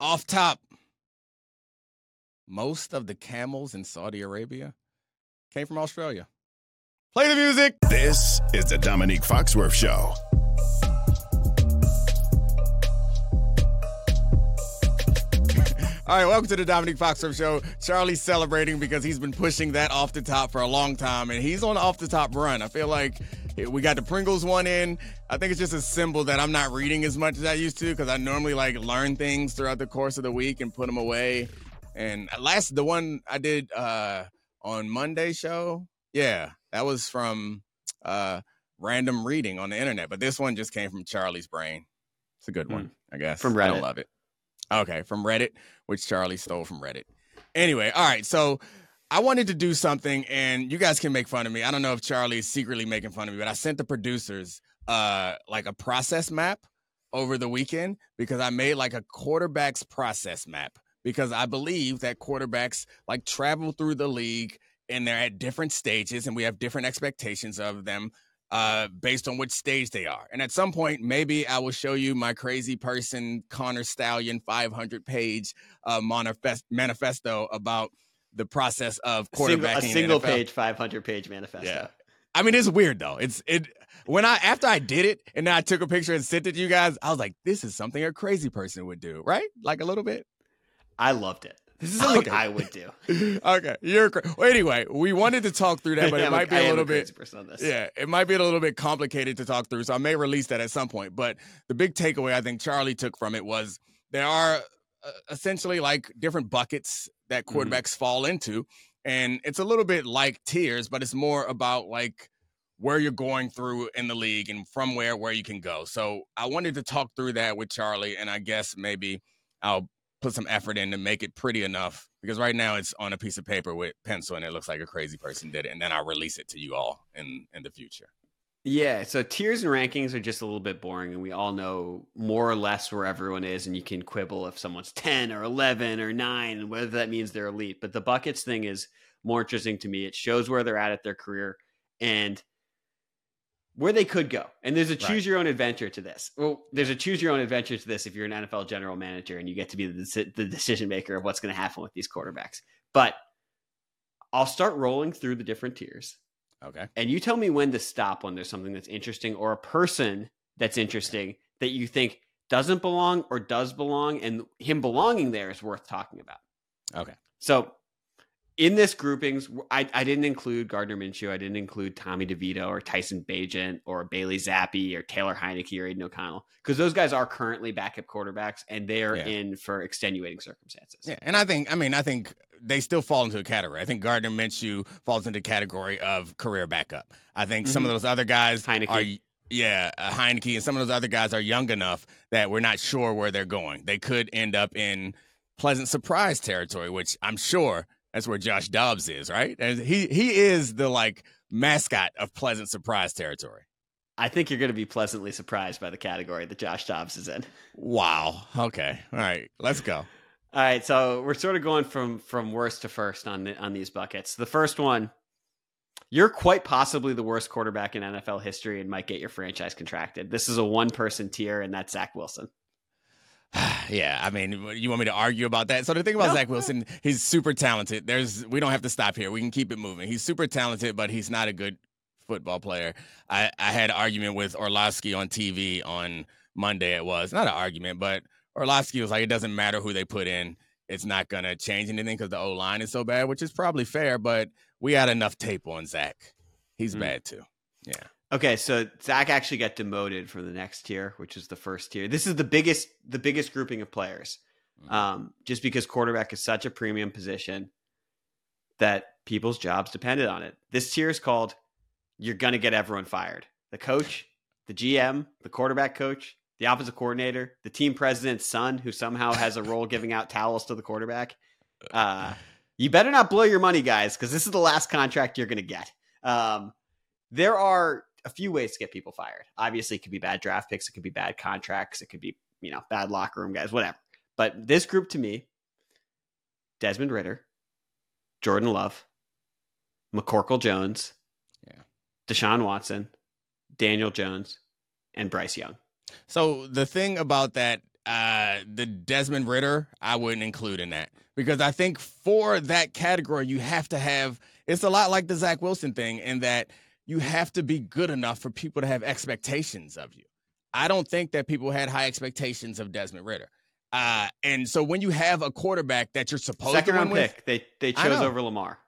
Off top, most of the camels in Saudi Arabia came from Australia. Play the music. This is the Domonique Foxworth Show. All right, welcome to the Domonique Foxworth Show. Charlie's celebrating because he's been pushing that off the top for a long time, and he's on off the top run. I feel like we got the Pringles one in. I think it's just a symbol that I'm not reading as much as I used to because I normally like learn things throughout the course of the week and put them away. And last, the one I did uh, on Monday show, yeah, that was from uh, random reading on the internet. But this one just came from Charlie's brain. It's a good one, mm. I guess. From Reddit. I love it. Okay, from Reddit, which Charlie stole from Reddit. Anyway, all right, so I wanted to do something, and you guys can make fun of me. I don't know if Charlie is secretly making fun of me, but I sent the producers uh like a process map over the weekend because I made like a quarterback's process map because I believe that quarterbacks like travel through the league and they're at different stages and we have different expectations of them uh, based on which stage they are. And at some point, maybe I will show you my crazy person Connor Stalions 500 page uh, manifest- manifesto about the process of quarterbacking. A single, page, 500 page manifesto. Yeah. I mean, it's weird though. It's it when I after I did it and then I took a picture and sent it to you guys. I was like, this is something a crazy person would do, right? Like a little bit. I loved it. This is something okay. I would do. okay, you're cra- well, anyway. We wanted to talk through that, but it might be a little bit. Yeah, it might be a little bit complicated to talk through, so I may release that at some point. But the big takeaway I think Charlie took from it was there are essentially like different buckets that mm-hmm. quarterbacks mm-hmm. fall into, and it's a little bit like tiers, but it's more about like where you're going through in the league and from where where you can go. So I wanted to talk through that with Charlie, and I guess maybe I'll put some effort in to make it pretty enough because right now it's on a piece of paper with pencil and it looks like a crazy person did it and then I'll release it to you all in in the future. Yeah, so tiers and rankings are just a little bit boring and we all know more or less where everyone is and you can quibble if someone's 10 or 11 or 9 and whether that means they're elite, but the buckets thing is more interesting to me. It shows where they're at at their career and where they could go. And there's a choose right. your own adventure to this. Well, there's a choose your own adventure to this if you're an NFL general manager and you get to be the, the decision maker of what's going to happen with these quarterbacks. But I'll start rolling through the different tiers. Okay. And you tell me when to stop when there's something that's interesting or a person that's interesting okay. that you think doesn't belong or does belong and him belonging there is worth talking about. Okay. So in this groupings, I, I didn't include Gardner Minshew. I didn't include Tommy DeVito or Tyson Bagent or Bailey Zappe or Taylor Heinicke or Aidan O'Connell because those guys are currently backup quarterbacks and they are yeah. in for extenuating circumstances. Yeah, and I think I mean I think they still fall into a category. I think Gardner Minshew falls into the category of career backup. I think mm-hmm. some of mm-hmm. those other guys Heinicke. are yeah, uh, Heinicke and some of those other guys are young enough that we're not sure where they're going. They could end up in pleasant surprise territory, which I'm sure that's where Josh Dobbs is, right? And he he is the like mascot of pleasant surprise territory. I think you're going to be pleasantly surprised by the category that Josh Dobbs is in. Wow. Okay. All right. Let's go. All right. So we're sort of going from from worst to first on the, on these buckets. The first one, you're quite possibly the worst quarterback in NFL history and might get your franchise contracted. This is a one person tier, and that's Zach Wilson. yeah, I mean, you want me to argue about that? So the thing about no. Zach Wilson, he's super talented. There's we don't have to stop here. We can keep it moving. He's super talented, but he's not a good football player. I, I had an argument with Orlovsky on TV on Monday. It was not an argument, but Orlovsky was like, it doesn't matter who they put in. It's not gonna change anything because the O line is so bad, which is probably fair. But we had enough tape on Zach. He's mm. bad too. Yeah. Okay, so Zach actually got demoted from the next tier, which is the first tier. This is the biggest the biggest grouping of players. Mm-hmm. Um, just because quarterback is such a premium position that people's jobs depended on it. This tier is called you're gonna get everyone fired. The coach, the GM, the quarterback coach, the offensive coordinator, the team president's son, who somehow has a role giving out towels to the quarterback. Uh, you better not blow your money, guys, because this is the last contract you're gonna get. Um, there are a few ways to get people fired. Obviously, it could be bad draft picks, it could be bad contracts, it could be, you know, bad locker room guys, whatever. But this group to me, Desmond Ridder, Jordan Love, McCorkle Jones, yeah. Deshaun Watson, Daniel Jones, and Bryce Young. So the thing about that uh, the Desmond Ridder, I wouldn't include in that because I think for that category, you have to have. It's a lot like the Zach Wilson thing in that you have to be good enough for people to have expectations of you. I don't think that people had high expectations of Desmond Ridder. Uh, and so when you have a quarterback that you're supposed Second to round win pick, with, they they chose over Lamar.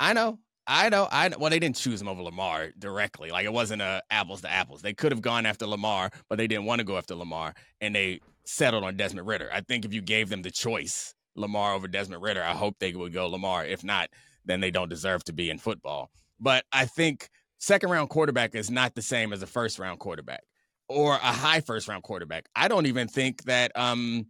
I know, I know, I. Well, they didn't choose him over Lamar directly. Like it wasn't a apples to apples. They could have gone after Lamar, but they didn't want to go after Lamar, and they settled on Desmond Ridder. I think if you gave them the choice, Lamar over Desmond Ridder, I hope they would go Lamar. If not, then they don't deserve to be in football. But I think second round quarterback is not the same as a first round quarterback or a high first round quarterback. I don't even think that um,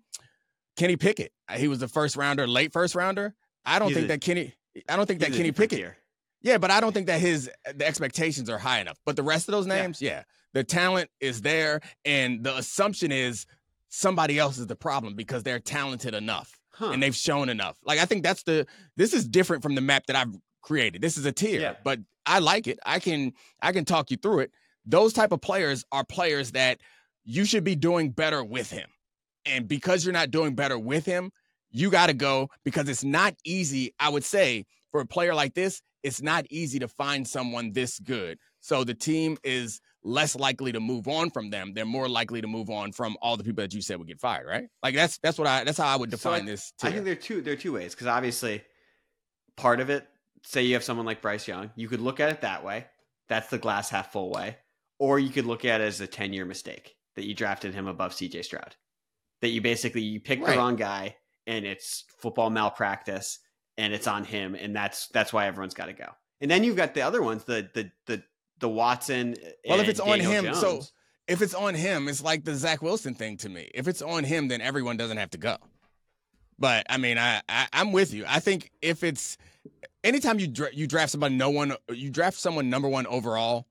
Kenny Pickett, he was a first rounder, late first rounder. I don't He's think a- that Kenny. I don't think that Kenny Pickett. Yeah, but I don't think that his eh, the expectations are high enough. But the rest of those Yeah. names, yeah, the talent is there, and the assumption is somebody else is the problem because they're talented enough Huh. and they've shown enough. Like I think that's the this is different from the map that I've created. This is a tier, Yeah. but I like it. I can I can talk you through it. Those type of players are players that you should be doing better with him. And because you're not doing better with him, you got to go because it's not easy, I would say, for a player like this, it's not easy to find someone this good. So the team is less likely to move on from them. They're more likely to move on from all the people that you said would get fired, right? Like that's that's what I that's how I would So I- define this. I think there are two there are two ways because obviously part of it, say you have someone like Bryce Young, you could look at it that way. That's the glass half full way. Or you could look at it as a 10 year mistake that you drafted him above CJ Stroud. That you basically you picked Right. the wrong guy and it's football malpractice and it's on him and that's that's why everyone's got to go. And then you've got the other ones, the the the the Watson. Well, if it's on Daniel him, so- if it's on him, it's like the Zach Wilson thing to me. If it's on him, then everyone doesn't have to go. But I mean, I, I I'm with you. I think if it's anytime you dra- you draft somebody, no one you draft someone number one overall,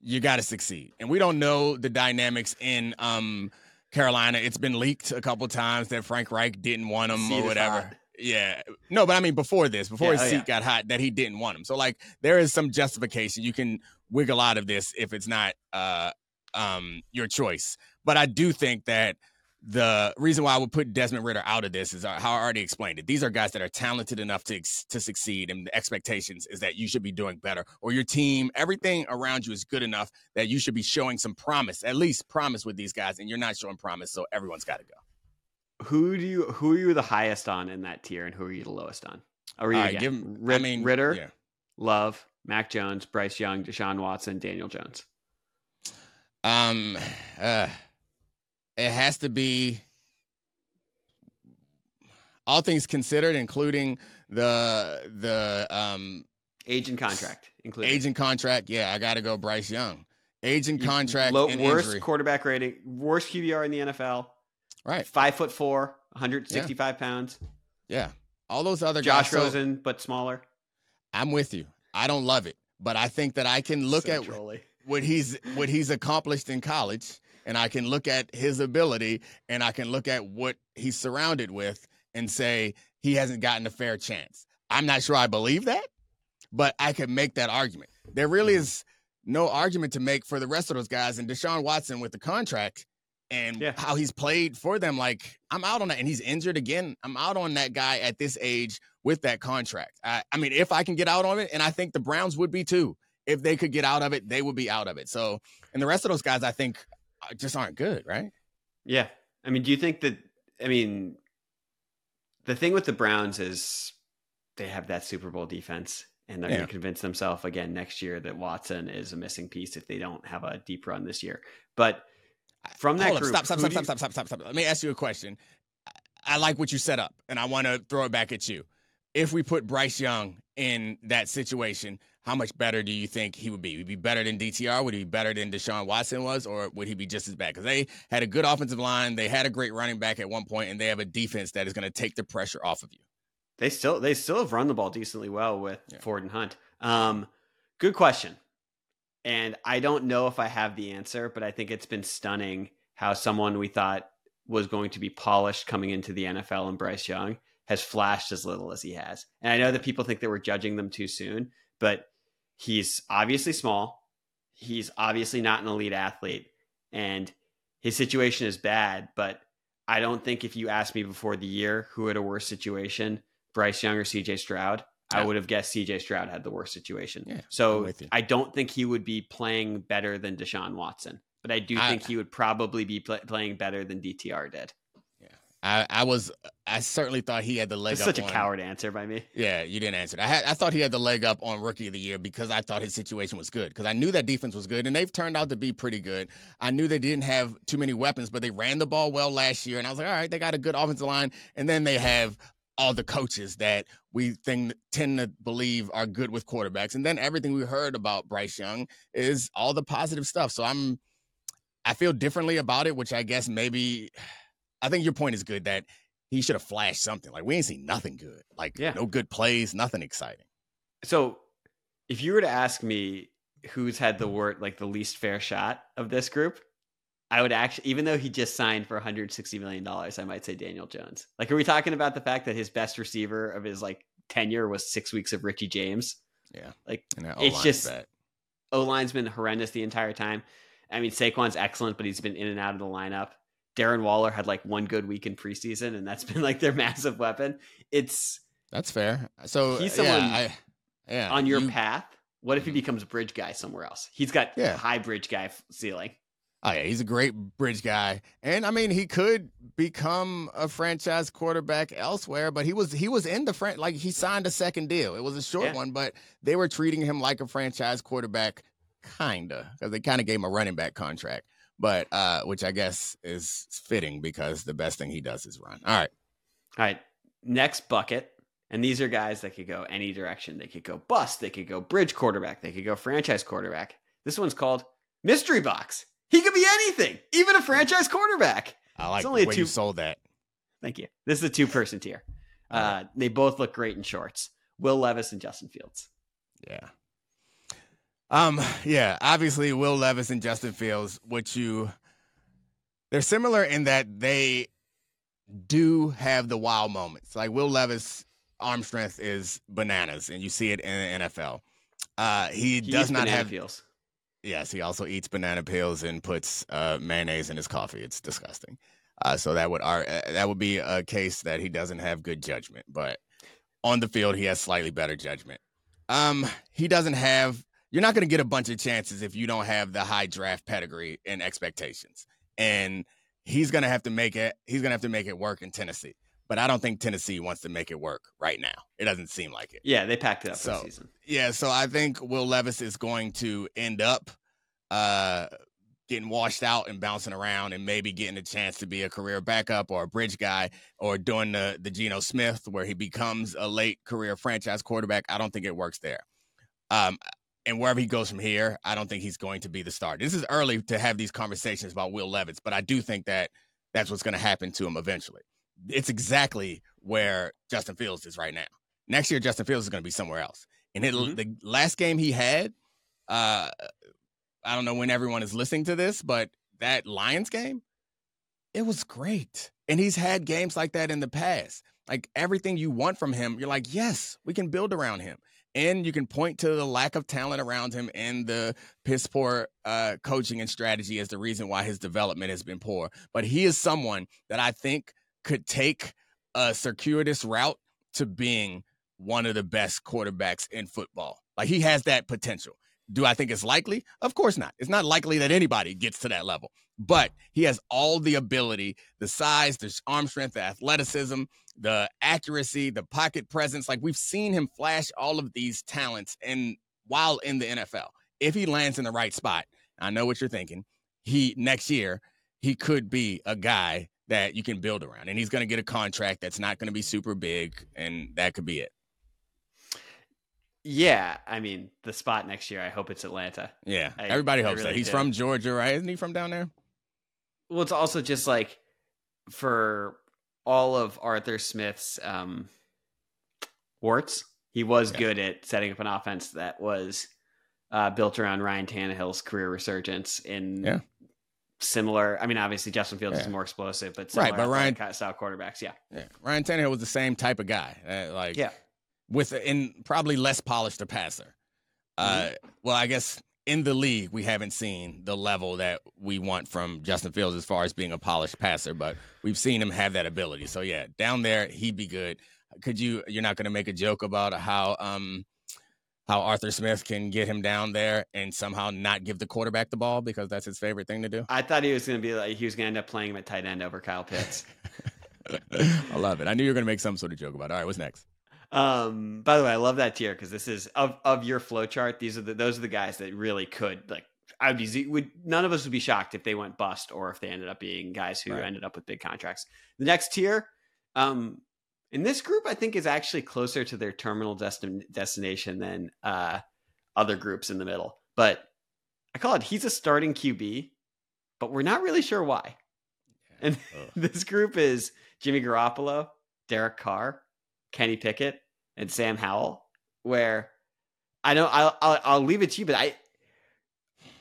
you got to succeed. And we don't know the dynamics in um Carolina. It's been leaked a couple times that Frank Reich didn't want him or whatever. hot. Yeah. No, but I mean before this, before Yeah, his oh, seat yeah. got hot, that he didn't want him. So like there is some justification. You can wiggle out of this if it's not uh um your choice. But I do think that the reason why I would put Desmond Ridder out of this is uh, how I already explained it. These are guys that are talented enough to to succeed, and the expectations is that you should be doing better, or your team, everything around you is good enough that you should be showing some promise, at least promise with these guys, and you're not showing promise, so everyone's got to go. Who do you who are you the highest on in that tier and who are you the lowest on? Are you right, again, give I Rid- mean, Ridder, yeah. Love, Mac Jones, Bryce Young, Deshaun Watson, Daniel Jones. Um, uh, it has to be all things considered, including the the um Age and contract including agent contract. Yeah, I got to go Bryce Young. Agent contract low, and worst injury. quarterback rating, worst QBR in the NFL. Right. Five foot four, 165 pounds. Yeah. All those other Josh guys. so Rosen, but smaller. I'm with you. I don't love it, but I think that I can look So at trolly. what he's what he's accomplished in college and I can look at his ability and I can look at what he's surrounded with and say he hasn't gotten a fair chance. I'm not sure I believe that, but I can make that argument. There really is no argument to make for the rest of those guys and Deshaun Watson with the contract and Yeah. how he's played for them like I'm out on that and he's injured again. I'm out on that guy at this age with that contract. I, I mean if I can get out on it and I think the Browns would be too. If they could get out of it, they would be out of it. So, and the rest of those guys I think uh, just aren't good, right? Yeah. I mean, do you think that I mean the thing with the Browns is they have that Super Bowl defense and they're Yeah. going to convince themselves again next year that Watson is a missing piece if they don't have a deep run this year. But from that Hold up, group, stop, stop, who stop, you- stop, stop, stop, stop, stop. Let me ask you a question. I- I like what you set up, and I want to throw it back at you. If we put Bryce Young in that situation, how much better do you think he would be? Would he be better than DTR? Would he be better than Deshaun Watson was, or would he be just as bad? Because they had a good offensive line, they had a great running back at one point, and they have a defense that is going to take the pressure off of you. They still they still have run the ball decently well with Yeah. Ford and Hunt. Um, good question, and I don't know if I have the answer, but I think it's been stunning how someone we thought was going to be polished coming into the NFL and Bryce Young has flashed as little as he has. And I know that people think that we're judging them too soon, but he's obviously small. He's obviously not an elite athlete, and his situation is bad. But I don't think if you asked me before the year who had a worse situation, Bryce Young or CJ Stroud, I would have guessed CJ Stroud had the worst situation. Yeah, so. I don't think he would be playing better than Deshaun Watson, but I do I- think he would probably be pl- playing better than DTR did. I, I was I certainly thought he had the leg That's up such a on- coward answer by me. Yeah, you didn't answer. it. I had I thought he had the leg up on rookie of the year because I thought his situation was good because I knew that defense was good and they've turned out to be pretty good. I knew they didn't have too many weapons, but they ran the ball well last year, and I was like, all right, they got a good offensive line, and then they have all the coaches that we think tend to believe are good with quarterbacks, and then everything we heard about Bryce Young is all the positive stuff. So I'm I feel differently about it, which I guess maybe I think your point is good that he should have flashed something. Like we ain't seen nothing good. Like Yeah. no good plays, nothing exciting. So, if you were to ask me who's had the word like the least fair shot of this group, I would actually, even though he just signed for 160 million dollars, I might say Daniel Jones. Like, are we talking about the fact that his best receiver of his like tenure was six weeks of Richie James? Yeah. Like, It's just-. O line's been horrendous the entire time. I mean, Saquon's excellent, but he's been in and out of the lineup. Darren Waller had like one good week in preseason, and that's been like their massive weapon. It's That's fair. So He's yeah, someone I, yeah, on your you- path. What if he Mhm. becomes bridge guy somewhere else? He's got Yeah. high bridge guy ceiling. Oh yeah, he's a great bridge guy, and I mean he could become a franchise quarterback elsewhere. But he was he was in the fran- like he signed a second deal. It was a short Yeah. one, but they were treating him like a franchise quarterback, kinda, because they kind of gave him a running back contract. But uh, which I guess is fitting because the best thing he does is run. All right, All right, next bucket, and these are guys that could go any direction. They could go bust. They could go bridge quarterback. They could go franchise quarterback. This one's called mystery box. He could be anything, even a franchise quarterback. I like it's only the a way two- you sold that. Thank you. This is a two-person tier. Uh, they both look great in shorts. Will Levis and Justin Fields. Yeah. Um, yeah, obviously Will Levis and Justin Fields, which you they're similar in that they do have the wild moments. Like Will Levis arm strength is bananas and you see it in the NFL. Uh he, He does not have peels. Yes, he also eats banana peels and puts uh, mayonnaise in his coffee. It's disgusting. Uh, so that would uh, that would be a case that he doesn't have good judgment, but on the field he has slightly better judgment. Um, he doesn't have. You're not going to get a bunch of chances if you don't have the high draft pedigree and expectations, and he's going to have to make it. He's going to have to make it work in Tennessee. But I don't think Tennessee wants to make it work right now. It doesn't seem like it. Yeah, they packed it up So-. Yeah, so I think Will Levis is going to end up uh, getting washed out and bouncing around and maybe getting a chance to be a career backup or a bridge guy or doing the, the Geno Smith where he becomes a late career franchise quarterback. I don't think it works there. Um, and wherever he goes from here, I don't think he's going to be the starter. This is early to have these conversations about Will Levis, but I do think that that's what's going to happen to him eventually. It's exactly where Justin Fields is right now. Next year, Justin Fields is going to be somewhere else. And it, Mhm. the last game he had, uh, I don't know when everyone is listening to this, but that Lions game, it was great. And he's had games like that in the past. Like everything you want from him, you're like, yes, we can build around him. And you can point to the lack of talent around him and the piss poor uh, coaching and strategy as the reason why his development has been poor. But he is someone that I think could take a circuitous route to being one of the best quarterbacks in football. Like he has that potential. Do I think it's likely? Of course not. It's not likely that anybody gets to that level, but he has all the ability, the size, the arm strength, the athleticism, the accuracy, the pocket presence. Like we've seen him flash all of these talents and while in the NFL. If he lands in the right spot, I know what you're thinking. He next year, he could be a guy that you can build around. And he's going to get a contract that's not going to be super big and that could be it. Yeah, I mean the spot next year. I hope it's Atlanta. Yeah. I- Everybody hopes that. He's do. from Georgia, right? Isn't he from down there? Well, it's also just like for all of Arthur Smith's um, warts, he was Yeah. good at setting up an offense that was uh, built around Ryan Tannehill's career resurgence in Yeah. Similar. I mean, obviously Justin Fields is more explosive, but Right, but Ryan- style quarterbacks. Yeah, Yeah. Ryan Tannehill was the same type of guy. Uh, like yeah. with in probably less polished a passer. Uh, Mm-hmm. well, I guess in the league, we haven't seen the level that we want from Justin Fields as far as being a polished passer, but we've seen him have that ability. So yeah, down there he'd be good. Could you? You're not going to make a joke about how um how Arthur Smith can get him down there and somehow not give the quarterback the ball because that's his favorite thing to do. I thought he was going to be like he was going to end up playing him at tight end over Kyle Pitts. I love it. I knew you were going to make some sort of joke about. it. All right, what's next? Um, by the way, I love that tier because this is of of your flow chart. These are the those are the guys that really could like. I would be would none of us would be shocked if they went bust or if they ended up being guys who Right. ended up with big contracts. The next tier, um, in this group, I think is actually closer to their terminal destin- destination than uh, other groups in the middle. But I call it he's a starting QB, but we're not really sure why. And this group is Jimmy Garoppolo, Derek Carr, Kenny Pickett, and Sam Howell. Where I know I'll, I'll I'll leave it to you, but I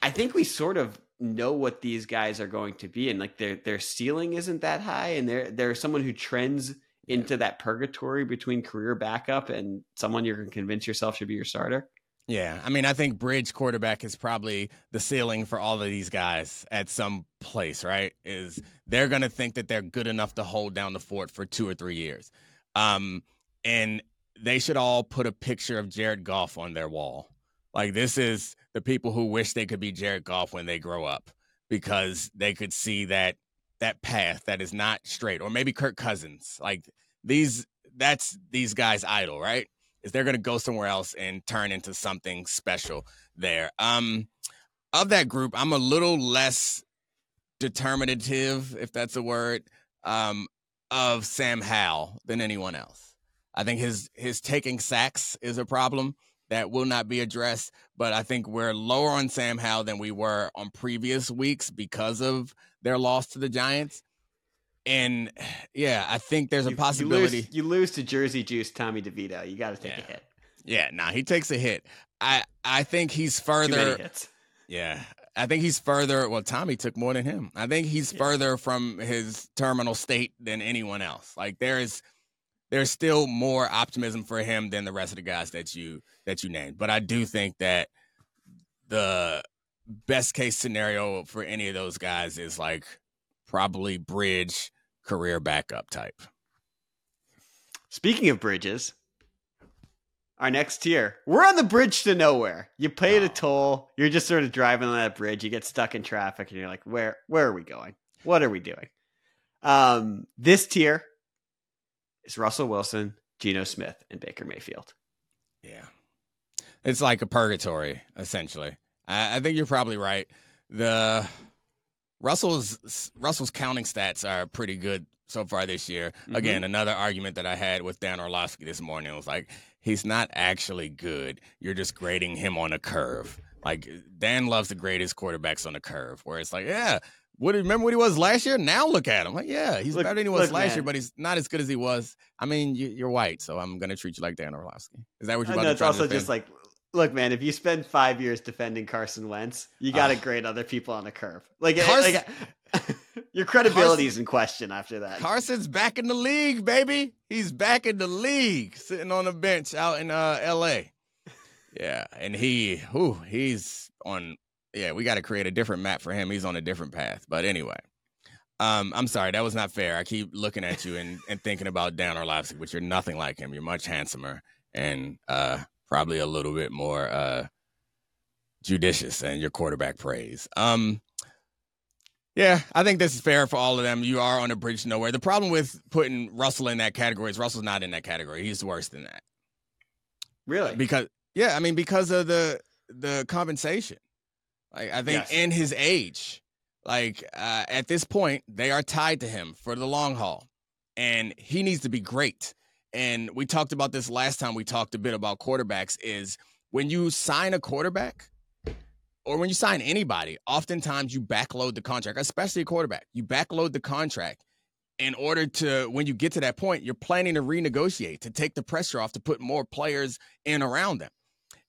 I think we sort of know what these guys are going to be, and like their their ceiling isn't that high, and they're they're someone who trends into that purgatory between career backup and someone you're going to convince yourself should be your starter. Yeah, I mean, I think bridge quarterback is probably the ceiling for all of these guys at some place, right? Is they're going to think that they're good enough to hold down the fort for two or three years. Um, and they should all put a picture of Jared Goff on their wall. Like, this is the people who wish they could be Jared Goff when they grow up because they could see that that path that is not straight or maybe Kirk Cousins. Like, these, that's these guys' idol, right? is they're going to go somewhere else and turn into something special there. Um, of that group, I'm a little less determinative, if that's a word, um, of Sam Howell than anyone else. I think his his taking sacks is a problem that will not be addressed, but I think we're lower on Sam Howell than we were on previous weeks because of their loss to the Giants. And yeah, I think there's a You- possibility. You lose, you lose to Jersey Juice Tommy DeVito. You got to take Yeah. a hit. Yeah, nah, he takes a hit. I I think he's further. Yeah, I think he's further. Well, Tommy took more than him. I think he's further from his terminal state than anyone else. Like there is, there's still more optimism for him than the rest of the guys that you that you named. But I do think that the best case scenario for any of those guys is like probably bridge career backup type. Speaking of bridges, our next tier, we're on the bridge to nowhere. You paid Oh. a toll. You're just sort of driving on that bridge. You get stuck in traffic, and you're like, "Where? Where are we going? What are we doing?" Um, this tier is Russell Wilson, Geno Smith, and Baker Mayfield. Yeah. It's like a purgatory, essentially. I, I think you're probably right. The Russell's Russell's counting stats are pretty good so far this year. Mm-hmm. Again, another argument that I had with Dan Orlovsky this morning was like, he's not actually good. You're just grading him on a curve. Like Dan loves to grade his quarterbacks on a curve, where it's like, yeah, what remember what he was last year? Now look at him. Like, yeah, he's Look- better than he was look, last man. year, but he's not as good as he was. I mean, you, you're white, so I'm gonna treat you like Dan Orlovsky. Is that what you're about know to do? it's try also defend? just like, look, man, if you spend five years defending Carson Wentz, you got to Ah. grade other people on a curve. Like, Carson- like your credibility is in question after that. Carson's back in the league, baby. He's back in the league, sitting on the bench out in uh, L.A. Yeah, and he, whew, he's on. Yeah, we got to create a different map for him. He's on a different path. But anyway, um, I'm sorry that was not fair. I keep looking at you and, and thinking about Dan Orlovsky, but you're nothing like him. You're much handsomer and uh, probably a little bit more uh, judicious in your quarterback praise. Um, yeah, I think this is fair for all of them. You are on a bridge to nowhere. The problem with putting Russell in that category is Russell's not in that category. He's worse than that. really? Because yeah, I mean because of the the compensation. Like I think Yes. and his age. Like uh, at this point, they are tied to him for the long haul, and he needs to be great. And we talked about this last time. We talked a bit about quarterbacks. Is when you sign a quarterback, or when you sign anybody, oftentimes you backload the contract, especially a quarterback. You backload the contract in order to, when you get to that point, you're planning to renegotiate to take the pressure off to put more players in around them.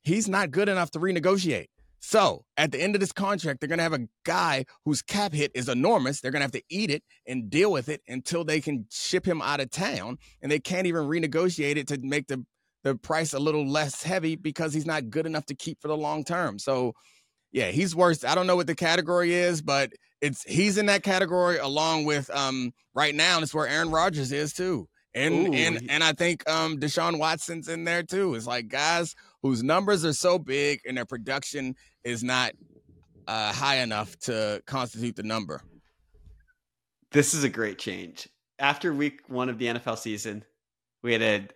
He's not good enough to renegotiate. So at the end of this contract, they're going to have a guy whose cap hit is enormous. They're going to have to eat it and deal with it until they can ship him out of town. And they can't even renegotiate it to make the, the price a little less heavy because he's not good enough to keep for the long term. So yeah, he's worse. I don't know what the category is, but it's he's in that category along with um right now. It's where Aaron Rodgers is too, and Ooh, and and I think um Deshaun Watson's in there too. It's like guys whose numbers are so big and their production is not uh high enough to constitute the number. This is a great change. After week one of the NFL season, we had a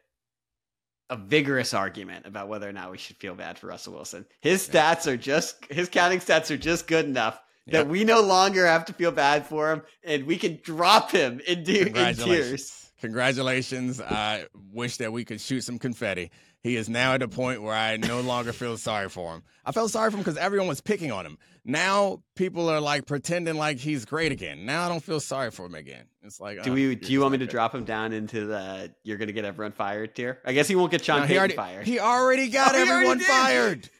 a vigorous argument about whether or not we should feel bad for Russell Wilson. His stats are just his counting stats are just good enough that we no longer have to feel bad for him, and we can drop him in, de- in tears. Congratulations. I wish that we could shoot some confetti. He is now at a point where I no longer feel sorry for him. I felt sorry for him because everyone was picking on him. Now people are like pretending like he's great again. Now I don't feel sorry for him again. It's like Do uh, we? Do you want me to drop him down into the "you're going to get everyone fired" tier? I guess he won't get Sean No, Payton already fired. he already got Oh, he already everyone did. fired.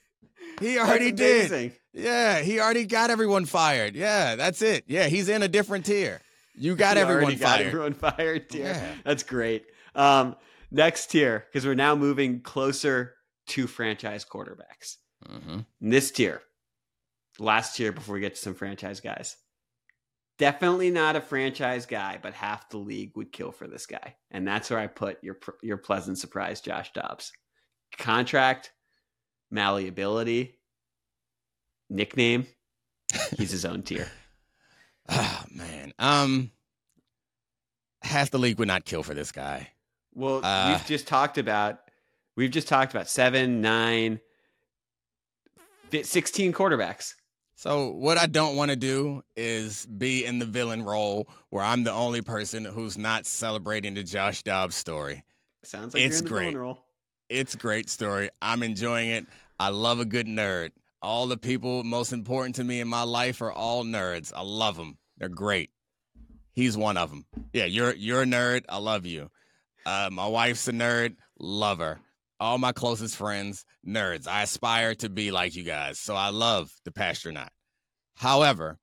He already did. Yeah, he already got everyone fired. Yeah, that's it. Yeah, he's in a different tier. You got He everyone already got fired. everyone fired tier. Yeah. That's great. Um, next tier because we're now moving closer to franchise quarterbacks. Mhm. In this tier, last tier before we get to some franchise guys. Definitely not a franchise guy, but half the league would kill for this guy, and that's where I put your your pleasant surprise, Josh Dobbs. Contract, malleability, nickname. He's his own tier. Oh man. Um half the league would not kill for this guy. Well, Uh, we've just talked about we've just talked about seven, nine, fi- 16 quarterbacks. So what I don't want to do is be in the villain role where I'm the only person who's not celebrating the Josh Dobbs story. Sounds like It's you're in the great. villain role. It's great story. I'm enjoying it. I love a good nerd. All the people most important to me in my life are all nerds. I love them. They're great. He's one of them. Yeah, you're you're a nerd. I love you. Uh, my wife's a nerd. Love her. All my closest friends, nerds. I aspire to be like you guys. So I love the passtronaut. However,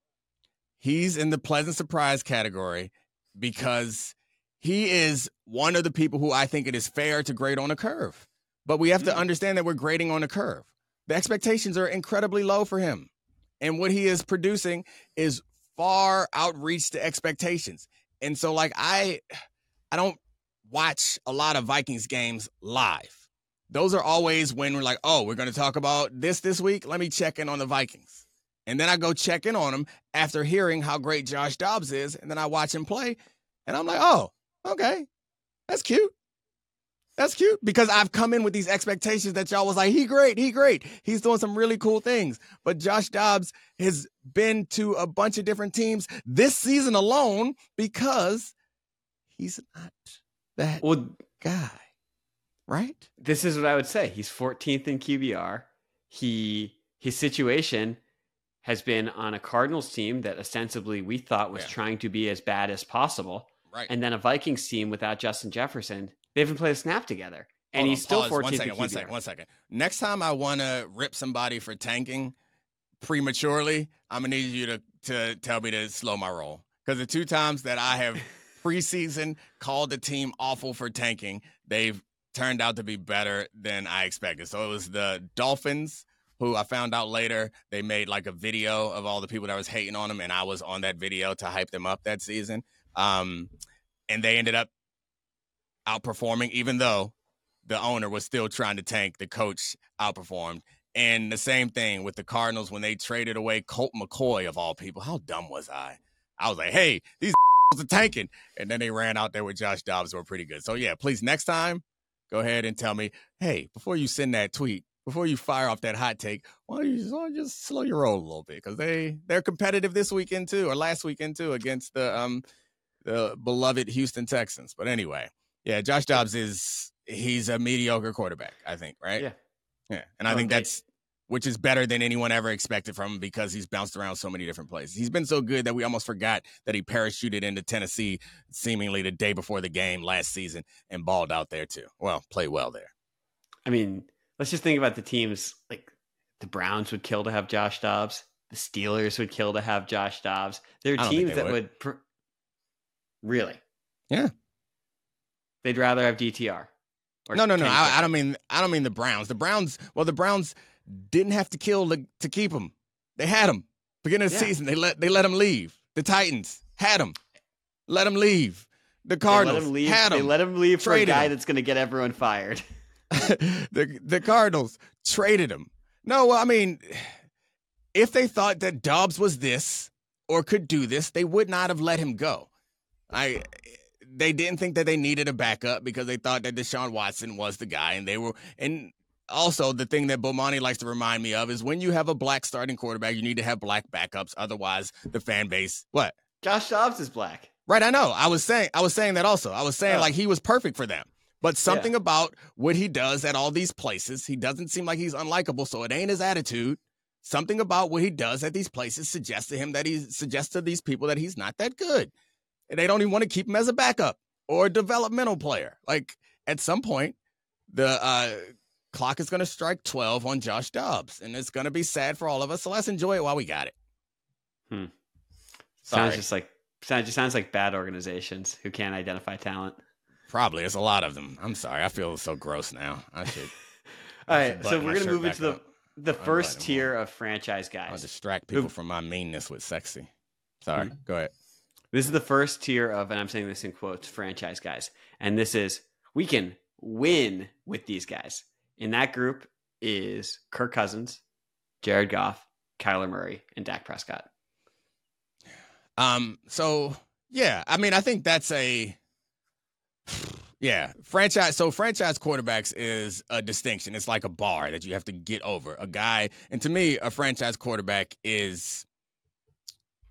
he's in the pleasant surprise category because he is one of the people who I think it is fair to grade on a curve. But we have to Mm. understand that we're grading on a curve. The expectations are incredibly low for him. And what he is producing is far outreach to expectations. And so like I I don't watch a lot of Vikings games live. Those are always when we're like, "Oh, we're going to talk about this this week. Let me check in on the Vikings." And then I go check in on them after hearing how great Josh Dobbs is, and then I watch him play, and I'm like, "Oh, okay. That's cute." That's cute because I've come in with these expectations that y'all was like, he great, he great. He's doing some really cool things. But Josh Dobbs has been to a bunch of different teams this season alone because he's not that Well, guy. Right? this is what I would say. He's 14th in QBR. He his situation has been on a Cardinals team that ostensibly we thought was Yeah. trying to be as bad as possible, Right. and then a Vikings team without Justin Jefferson. They haven't played a snap together, and Hold he's on, still pause. 14th One second, one second, one second. Next time I want to rip somebody for tanking prematurely, I'm gonna need you to to tell me to slow my roll. Because the two times that I have preseason called the team awful for tanking, they've turned out to be better than I expected. So it was the Dolphins. Who I found out later they made like a video of all the people that was hating on them, and I was on that video to hype them up that season. Um, and they ended up outperforming, even though the owner was still trying to tank. The coach outperformed. And the same thing with the Cardinals when they traded away Colt McCoy of all people. How dumb was I? I was like, hey, these are tanking. And then they ran out there with Josh Dobbs who were pretty good. So yeah, please next time, go ahead and tell me, hey, before you send that tweet, before you fire off that hot take, why don't you don't you just slow your roll a little bit? Because they they're competitive this weekend too, or last weekend too, against the um the beloved Houston Texans. But anyway, yeah, Josh Dobbs is he's a mediocre quarterback, I think, right? Yeah. Yeah. And I think Okay. that's which is better than anyone ever expected from him because he's bounced around so many different places. He's been so good that we almost forgot that he parachuted into Tennessee seemingly the day before the game last season and balled out there too. Well, played well there. I mean, let's just think about the teams. Like the Browns would kill to have Josh Dobbs. The Steelers would kill to have Josh Dobbs. There are teams that would. would, pr- really. Yeah. They'd rather have DTR. Or No, no, no. I, I don't mean I don't mean the Browns. The Browns, well, the Browns didn't have to kill to, to keep him. They had him beginning of the Yeah. season. They let they let him leave. The Titans had him, let him leave. The They Cardinals let him leave. had They him. let him leave for a guy him. that's going to get everyone fired. the the Cardinals traded him. No, well, I mean, if they thought that Dobbs was this or could do this, they would not have let him go. I they didn't think that they needed a backup because they thought that Deshaun Watson was the guy, and they were and. Also, the thing that Bomani likes to remind me of is when you have a black starting quarterback, you need to have black backups. Otherwise, the fan base, what? Josh Dobbs is black. Right, I know. I was saying I was saying that also. I was saying Oh. like he was perfect for them. But something about what he does at all these places, he doesn't seem like he's unlikable, so it ain't his attitude. Something about what he does at these places suggests to him that he suggests to these people that he's not that good. And they don't even want to keep him as a backup or a developmental player. Like at some point, the uh clock is gonna strike 12 on Josh Dobbs, and it's gonna be sad for all of us. So let's enjoy it while we got it. Hmm. Sorry. Sounds just like sounds just sounds like bad organizations who can't identify talent. Probably. It's a lot of them. I'm sorry. I feel so gross now. I should. All I should right, so we're gonna move into the up. the first tier of franchise guys. I'll distract people Who- from my meanness with sexy. Sorry. Mhm. Go ahead. This is the first tier of, and I'm saying this in quotes, franchise guys. And this is we can win with these guys. In that group is Kirk Cousins, Jared Goff, Kyler Murray, and Dak Prescott. Um. So yeah, I mean, I think that's a yeah franchise. So franchise quarterbacks is a distinction. It's like a bar that you have to get over. A guy, and to me, a franchise quarterback is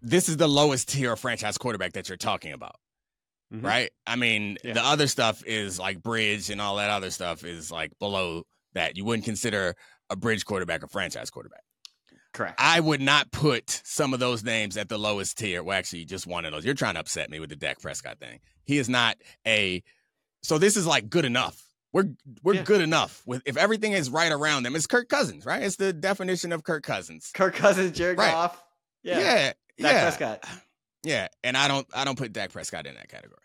this is the lowest tier of franchise quarterback that you're talking about. Mhm. right? I mean, Yeah. the other stuff is like bridge and all that other stuff is like below that. You wouldn't consider a bridge quarterback a franchise quarterback. Correct. I would not put some of those names at the lowest tier. Well, actually, just one of those. You're trying to upset me with the Dak Prescott thing. He is not a. So this is like good enough. We're we're Yeah. good enough with if everything is right around them. It's Kirk Cousins, right? It's the definition of Kirk Cousins. Kirk Cousins, Jared Right. Goff. Yeah. yeah, Dak yeah. Prescott. Yeah, and I don't I don't put Dak Prescott in that category.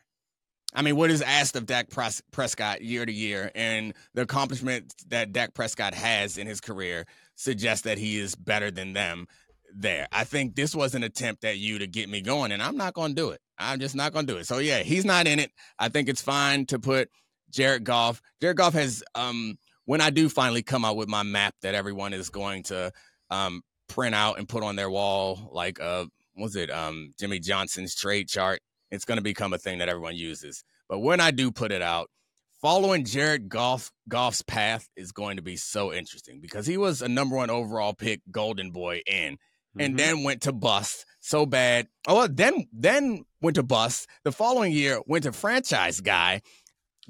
I mean, what is asked of Dak Prescott year to year, and the accomplishment that Dak Prescott has in his career suggests that he is better than them. There, I think this was an attempt at you to get me going, and I'm not going to do it. I'm just not going to do it. So yeah, he's not in it. I think it's fine to put Jared Goff. Jared Goff has um when I do finally come out with my map that everyone is going to um print out and put on their wall, like uh was it um Jimmy Johnson's trade chart. It's going to become a thing that everyone uses. But when I do put it out, following Jared Goff Goff's path is going to be so interesting because he was a number one overall pick, Golden Boy in, and Mhm. then went to bust so bad. Oh, well, then then went to bust. The following year went to franchise guy,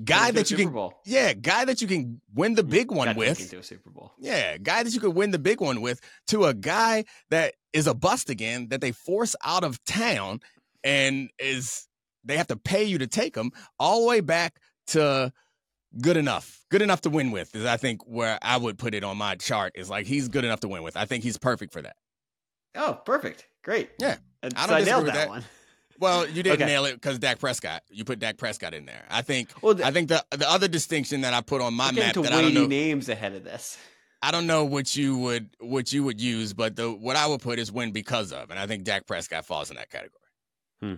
guy that you Super can Bowl. yeah, guy that you can win the big one with. into a Super Bowl. Yeah, guy that you could win the big one with to a guy that is a bust again that they force out of town and is they have to pay you to take him all the way back to good enough. Good enough to win with is I think where I would put it on my chart is like he's good enough to win with. I think he's perfect for that. Oh, perfect. Great. Yeah. I don't I disagree nailed that, that. one. Well, you didn't Okay. nail it because Dak Prescott. You put Dak Prescott in there. I think Well, th- I think the the other distinction that I put on my map that I don't know names ahead of this. I don't know what you would what you would use, but the what I would put is win because of, and I think Dak Prescott falls in that category. Hmm.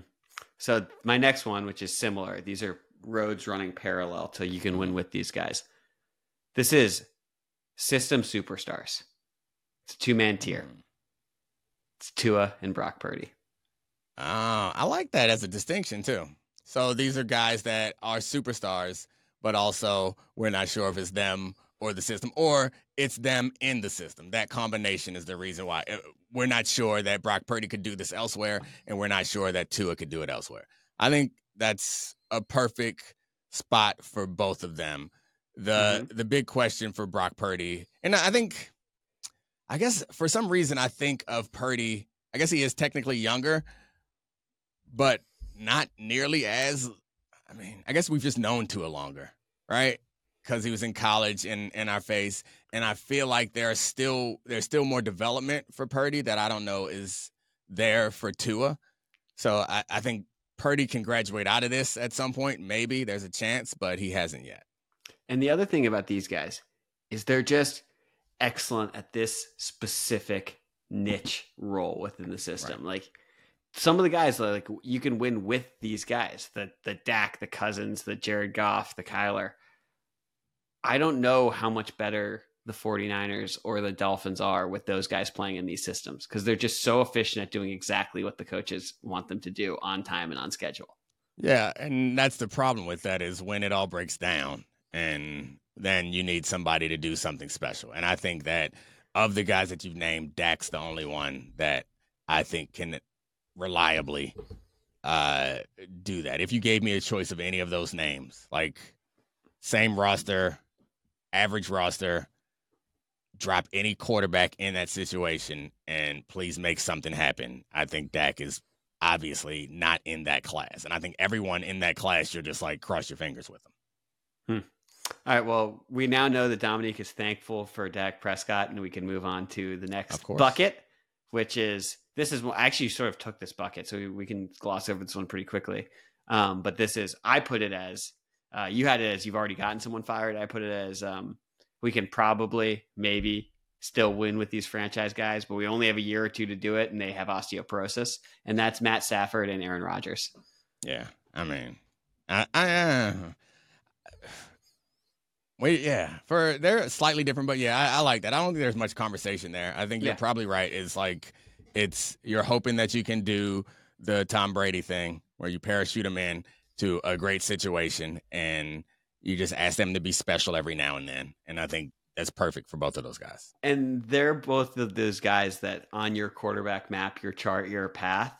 So my next one, which is similar, these are roads running parallel to you can win with these guys. This is system superstars. It's a two man tier. Hmm. It's Tua and Brock Purdy. Ah, I like that as a distinction too. So these are guys that are superstars, but also we're not sure if it's them or the system, or it's them in the system. That combination is the reason why Uh, we're not sure that Brock Purdy could do this elsewhere, and we're not sure that Tua could do it elsewhere. I think that's a perfect spot for both of them. The the big question for Brock Purdy, and I think, I guess for some reason I think of Purdy. I guess he is technically younger, but not nearly as. I mean, I guess we've just known Tua longer, right? Because he was in college in in our face, and I feel like there's still there's still more development for Purdy that I don't know is there for Tua. So I, I think Purdy can graduate out of this at some point. Maybe there's a chance, but he hasn't yet. And the other thing about these guys is they're just excellent at this specific niche role within the system. Right. Like some of the guys, like you can win with these guys, the the Dak, the Cousins, the Jared Goff, the Kyler. I don't know how much better the 49ers or the Dolphins are with those guys playing in these systems because they're just so efficient at doing exactly what the coaches want them to do on time and on schedule. Yeah, and that's the problem with that is when it all breaks down and then you need somebody to do something special. And I think that of the guys that you've named, Dak's the only one that I think can reliably uh, do that. If you gave me a choice of any of those names, like same roster, average roster, drop any quarterback in that situation and please make something happen. I think Dak is obviously not in that class. And I think everyone in that class, you're just like cross your fingers with them. Hmm. All right. Well, we now know that Domonique is thankful for Dak Prescott, and we can move on to the next bucket, which is this is I actually sort of took this bucket, so we can gloss over this one pretty quickly. Um, but this is I put it as uh, you had it as you've already gotten someone fired. I put it as um, we can probably maybe still win with these franchise guys, but we only have a year or two to do it, and they have osteoporosis, and that's Matt Stafford and Aaron Rodgers. Yeah, I mean, I, I uh, wait, yeah, for they're slightly different, but yeah, I, I, like that. I don't think there's much conversation there. I think you're probably right. It's like it's you're hoping that you can do the Tom Brady thing where you parachute them in to a great situation and you just ask them to be special every now and then. And I think that's perfect for both of those guys. And they're both of those guys that on your quarterback map, your chart, your path,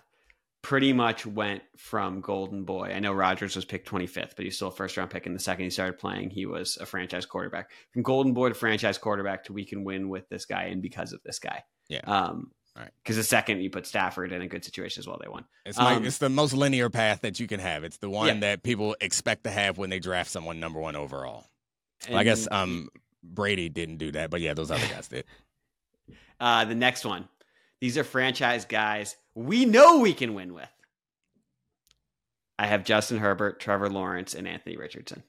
pretty much went from golden boy. I know Rodgers was picked 25th, but he's still a first round pick. And the second he started playing, he was a franchise quarterback. From golden boy to franchise quarterback to we can win with this guy and because of this guy. Yeah. Um, Right. Because the second you put Stafford in a good situation as well, they won. It's like um, it's the most linear path that you can have. It's the one yeah. that people expect to have when they draft someone number one overall. Well, I guess um, Brady didn't do that, but yeah, those other guys did. Uh, the next one. These are franchise guys we know we can win with. I have Justin Herbert, Trevor Lawrence, and Anthony Richardson.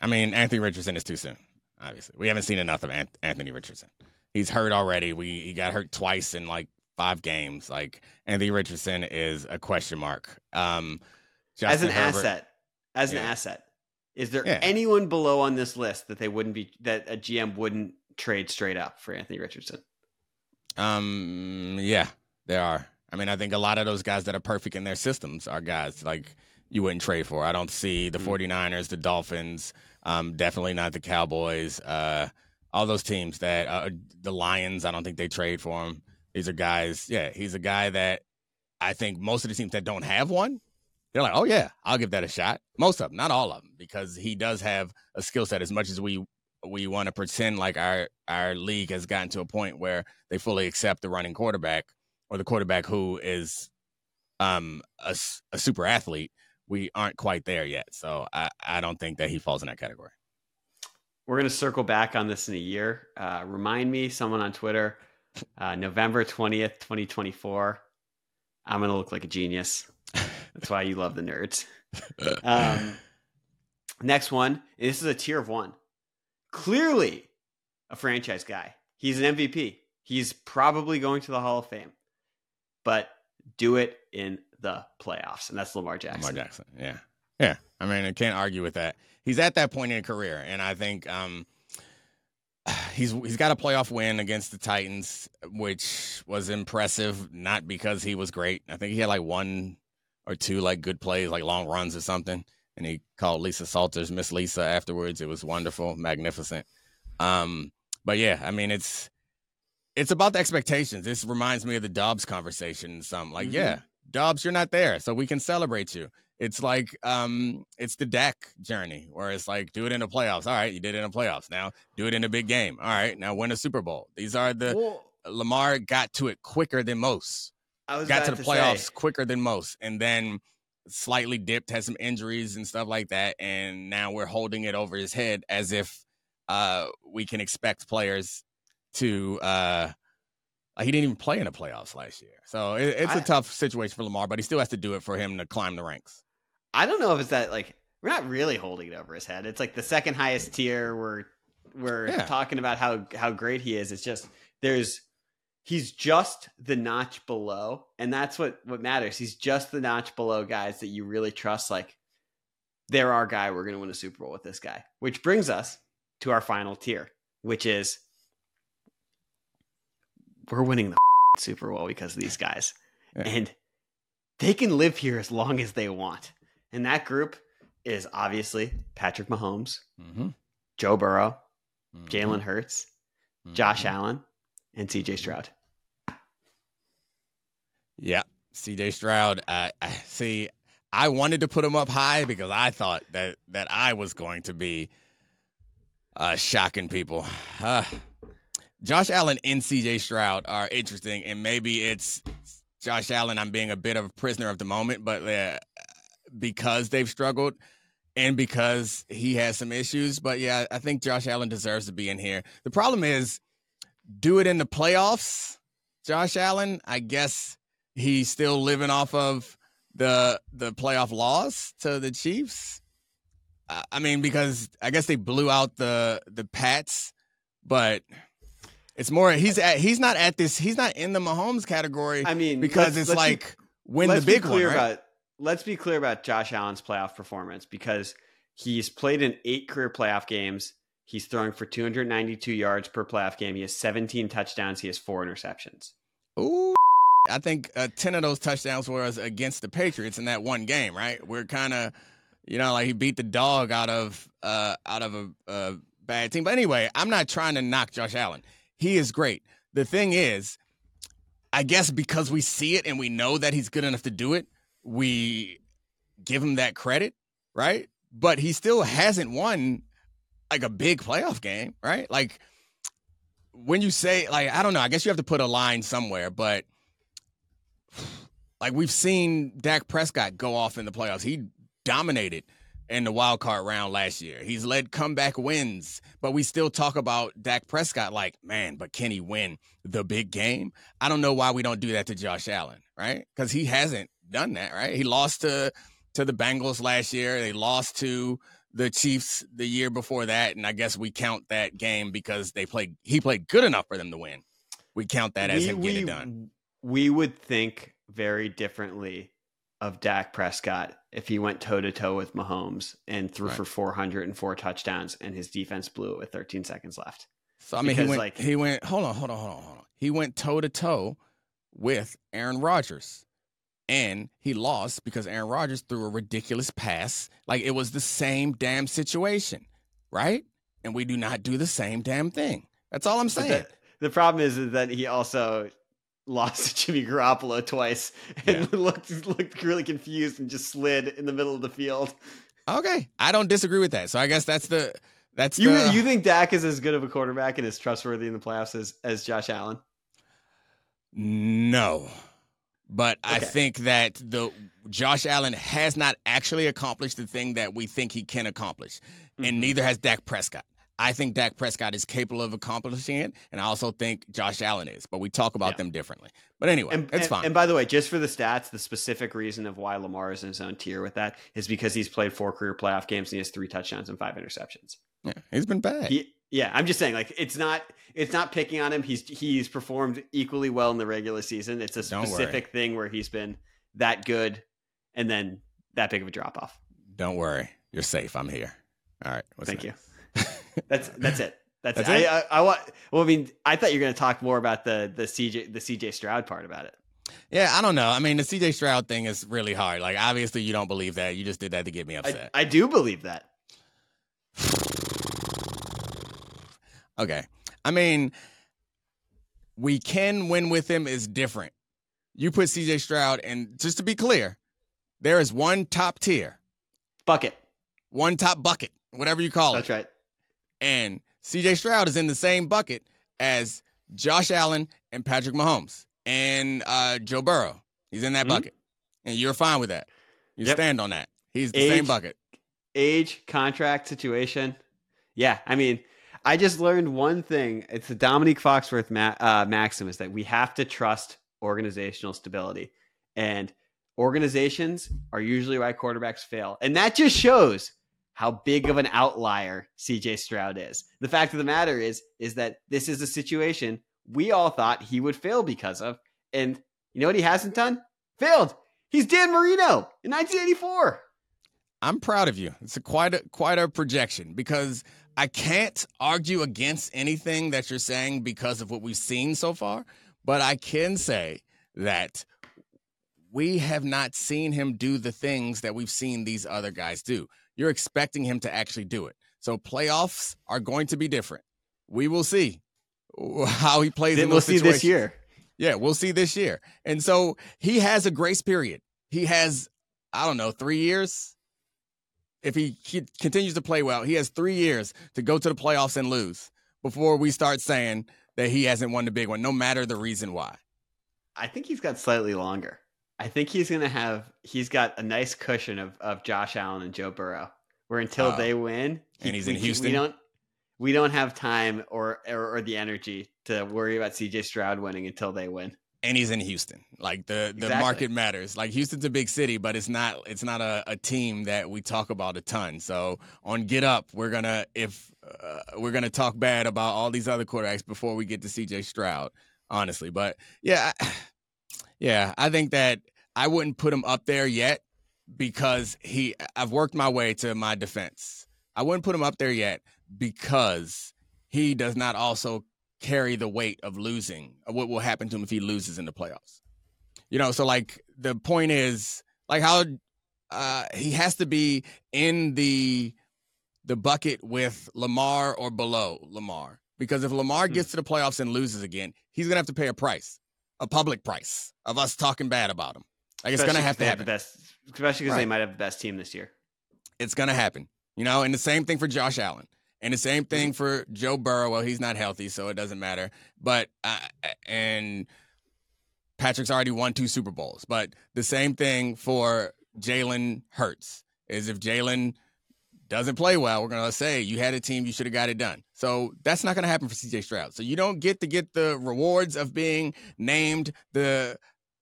I mean, Anthony Richardson is too soon. Obviously, we haven't seen enough of Anthony Richardson. He's hurt already. We he got hurt twice in like five games. Like Anthony Richardson is a question mark. Um, as an Herbert, asset, as yeah. an asset, is there yeah. anyone below on this list that they wouldn't be that a GM wouldn't trade straight up for Anthony Richardson? Um, yeah, there are. I mean, I think a lot of those guys that are perfect in their systems are guys like you wouldn't trade for. I don't see the mm-hmm. 49ers, the Dolphins, um, definitely not the Cowboys, uh, all those teams that uh, the Lions, I don't think they trade for him. These are guys, yeah, he's a guy that I think most of the teams that don't have one, they're like, oh yeah, I'll give that a shot. Most of them, not all of them, because he does have a skill set. As much as we we want to pretend like our our league has gotten to a point where they fully accept the running quarterback or the quarterback who is um a, a super athlete, we aren't quite there yet. So I I don't think that he falls in that category. We're gonna circle back on this in a year. Uh, remind me, someone on Twitter, uh, November twentieth, twenty twenty four. I'm gonna look like a genius. That's why you love the nerds. Um, next one. This is a tier of one. Clearly, a franchise guy. He's an MVP. He's probably going to the Hall of Fame, but do it in the playoffs, and that's Lamar Jackson. Lamar Jackson. Yeah, yeah. I mean, I can't argue with that. He's at that point in his career, and I think um, he's he's got a playoff win against the Titans, which was impressive. Not because he was great. I think he had like one or two like good plays, like long runs or something. And he called Lisa Salters Miss Lisa afterwards. It was wonderful, magnificent. Um, but yeah, I mean, it's it's about the expectations. This reminds me of the Dobbs conversation. Some like, mm-hmm. yeah, Dobbs, you're not there, so we can celebrate you. It's like um, it's the Dak journey, where it's like, do it in the playoffs. All right, you did it in the playoffs. Now do it in a big game. All right, now win a Super Bowl. These are the well, Lamar got to it quicker than most. I was got to the playoffs say. quicker than most, and then slightly dipped, had some injuries and stuff like that, and now we're holding it over his head as if uh, we can expect players to. Uh, he didn't even play in the playoffs last year, so it, it's a tough situation for Lamar, but he still has to do it for him to climb the ranks. I don't know if it's that like we're not really holding it over his head. It's like the second highest tier. We're we're Yeah. talking about how how great he is. It's just there's he's just the notch below, and that's what what matters. He's just the notch below guys that you really trust. Like they're our guy. We're going to win a Super Bowl with this guy. Which brings us to our final tier, which is we're winning the Super Bowl because of these guys, Yeah. and they can live here as long as they want. And that group is obviously Patrick Mahomes, Mm-hmm. Joe Burrow, Jalen Hurts, Mm-hmm. Josh Allen, and CJ Stroud. Yeah, CJ Stroud. I, I see. I wanted to put him up high because I thought that that I was going to be uh, shocking people. Uh, Josh Allen and CJ Stroud are interesting, and maybe it's Josh Allen. I'm being a bit of a prisoner of the moment, but uh, because they've struggled and because he has some issues. But yeah, I think Josh Allen deserves to be in here. The problem is, do it in the playoffs. Josh Allen, I guess he's still living off of the the playoff loss to the Chiefs. I mean, because I guess they blew out the the Pats, but it's more he's at he's not at this he's not in the Mahomes category I mean, because it's let's be- like win the big one. Right? about let's be clear about Josh Allen's playoff performance because he's played in eight career playoff games. He's throwing for 292 yards per playoff game. He has 17 touchdowns. He has four interceptions. Ooh, I think uh, ten of those touchdowns were against the Patriots in that one game. Right? We're kind of, you know, like he beat the dog out of uh, out of a, a bad team. But anyway, I'm not trying to knock Josh Allen. He is great. The thing is, I guess because we see it and we know that he's good enough to do it, we give him that credit, right? But he still hasn't won like a big playoff game, right? Like when you say like I don't know, I guess you have to put a line somewhere, but like we've seen Dak Prescott go off in the playoffs. He dominated in the wild card round last year. He's led comeback wins, but we still talk about Dak Prescott like, man, but can he win the big game? I don't know why we don't do that to Josh Allen, right? Cuz he hasn't done that, right? He lost to to the Bengals last year. They lost to the Chiefs the year before that, and I guess we count that game because they played. He played good enough for them to win. We count that as him getting it done. we would think very differently of Dak Prescott if he went toe to toe with Mahomes and threw Right. for 404 touchdowns and his defense blew it with 13 seconds left. So I mean, he because, went. like- he went. Hold on, hold on, hold on, hold on. He went toe to toe with Aaron Rodgers, and he lost because Aaron Rodgers threw a ridiculous pass. Like it was the same damn situation, right? And we do not do the same damn thing. That's all I'm saying. the, the problem is, is that he also lost to Jimmy Garoppolo twice and Yeah. looked looked really confused and just slid in the middle of the field. Okay, I don't disagree with that. So I guess that's the that's You the, you think Dak is as good of a quarterback and as trustworthy in the playoffs as, as Josh Allen? No. But I think that the Josh Allen has not actually accomplished the thing that we think he can accomplish. Mhm. And neither has Dak Prescott. I think Dak Prescott is capable of accomplishing it, and I also think Josh Allen is, but we talk about Yeah. them differently. But anyway, And, it's and- fine. And by the way, just for the stats, the specific reason of why Lamar is in his own tier with that is because he's played four career playoff games and he has three touchdowns and five interceptions. yeah, he's been bad. He, yeah, I'm just saying, like it's not it's not picking on him. He's he's performed equally well in the regular season. It's a Don't worry. specific thing where he's been that good and then that big of a drop off. Don't worry, you're safe. I'm here. All right. what's Thank next? That's that's it. That's, That's it. it? I, I, I want. Well, I mean, I thought you were going to talk more about the the CJ the CJ Stroud part about it. Yeah, I don't know. I mean, the CJ Stroud thing is really hard. Like, obviously, you don't believe that. You just did that to get me I, upset. I do believe that. Okay. I mean, we can win with him is different. You put CJ Stroud, and just to be clear, there is one top tier, Bucket. one top bucket, whatever you call That's it. That's right. And CJ Stroud is in the same bucket as Josh Allen and Patrick Mahomes and uh, Joe Burrow. He's in that Mhm. bucket. And you're fine with that. You Yep. stand on that. He's the Age- same bucket. age contract situation. Yeah, I mean, I just learned one thing. It's the Domonique Foxworth ma- uh, maxim is that we have to trust organizational stability, and organizations are usually why quarterbacks fail, and that just shows how big of an outlier CJ Stroud is. The fact of the matter is is that this is a situation we all thought he would fail because of and you know what he hasn't done? Failed. He's Dan Marino in 1984. I'm proud of you. It's a quite a quite a projection because I can't argue against anything that you're saying because of what we've seen so far, but I can say that we have not seen him do the things that we've seen these other guys do. You're expecting him to actually do it. So playoffs are going to be different. We will see how he plays. Then in we'll those see this year. Yeah, we'll see this year. And so he has a grace period. He has, I don't know, three years. If he, he continues to play well, he has three years to go to the playoffs and lose before we start saying that he hasn't won the big one, no matter the reason why. I think he's got slightly longer. I think he's going to have he's got a nice cushion of, of Josh Allen and Joe Burrow, where until Oh. they win, he- And he's we, in Houston? We don't we don't have time or, or or the energy to worry about CJ Stroud winning until they win. And he's in Houston. Like the, the Exactly. market matters. Like Houston's a big city, but it's not it's not a, a team that we talk about a ton. So on Get Up, we're gonna if uh, we're gonna talk bad about all these other quarterbacks before we get to CJ Stroud, honestly. But yeah, I, yeah, I think that I wouldn't put him up there yet because he. I've worked my way to my defense. I wouldn't put him up there yet because he does not also carry the weight of losing. What will happen to him if he loses in the playoffs? You know, so like the point is like how uh, he has to be in the the bucket with Lamar or below Lamar because if Lamar Hmm. gets to the playoffs and loses again, he's gonna have to pay a price, a public price of us talking bad about him. Like it's gonna have have 'cause they to have the happen. best, especially because they might have the best team this year. It's gonna happen. You know, and the same thing for Josh Allen. And the same thing for Joe Burrow. Well, he's not healthy, so it doesn't matter. But uh, and Patrick's already won two Super Bowls. But the same thing for Jalen Hurts is if Jalen doesn't play well, we're gonna say you had a team, you should have got it done. So that's not gonna happen for CJ Stroud. So you don't get to get the rewards of being named the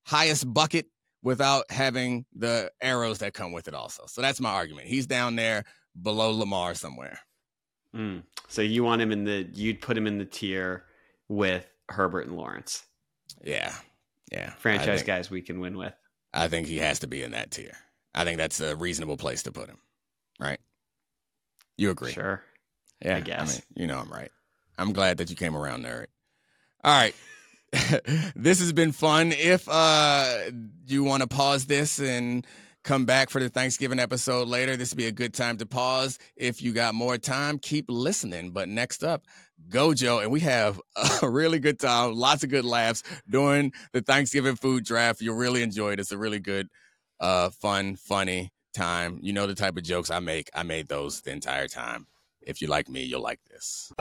highest bucket without having the arrows that come with it also. So that's my argument. He's down there below Lamar somewhere. Mm. So you want him in the you'd put him in the tier with Herbert and Lawrence, Yeah. Yeah. Franchise think, guys we can win with. I think he has to be in that tier. I think that's a reasonable place to put him. Right? You agree? Sure. Yeah. I guess. mean, you know I'm right. I'm glad that you came around, nerd. All right. this has been fun. If uh you want to pause this and come back for the Thanksgiving episode later, this would be a good time to pause. If you got more time, keep listening. But next up, Gojo, and we have a really good time, lots of good laughs during the Thanksgiving food draft. You'll really enjoy it. It's a really good, uh, fun, funny time. You know the type of jokes I make. I made those the entire time. If you like me, you'll like this.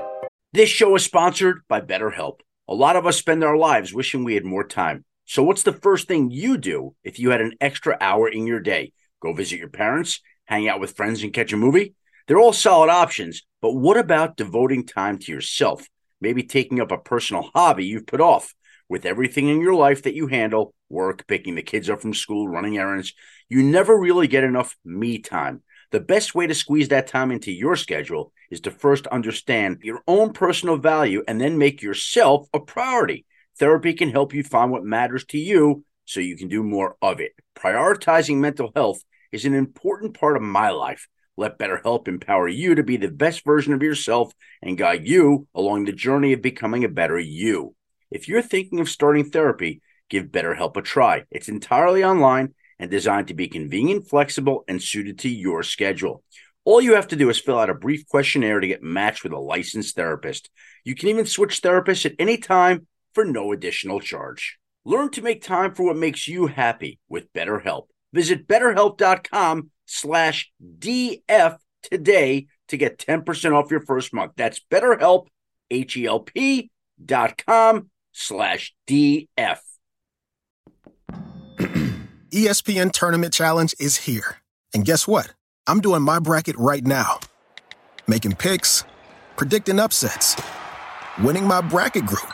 This show is sponsored by BetterHelp. A lot of us spend our lives wishing we had more time. So, what's the first thing you do if you had an extra hour in your day? Go visit your parents, hang out with friends, and catch a movie? They're all solid options, but what about devoting time to yourself? Maybe taking up a personal hobby you've put off. With everything in your life that you handle work, picking the kids up from school, running errands you never really get enough me time. The best way to squeeze that time into your schedule is to first understand your own personal value and then make yourself a priority. Therapy can help you find what matters to you so you can do more of it. Prioritizing mental health is an important part of my life. Let BetterHelp empower you to be the best version of yourself and guide you along the journey of becoming a better you. If you're thinking of starting therapy, give BetterHelp a try. It's entirely online and designed to be convenient, flexible, and suited to your schedule. All you have to do is fill out a brief questionnaire to get matched with a licensed therapist. You can even switch therapists at any time for no additional charge. Learn to make time for what makes you happy with BetterHelp. Visit betterhelp.com slash DF today to get 10% off your first month. That's betterhelp, H-E-L-P dot com slash DF. ESPN Tournament Challenge is here. And guess what? I'm doing my bracket right now. Making picks, predicting upsets, winning my bracket group,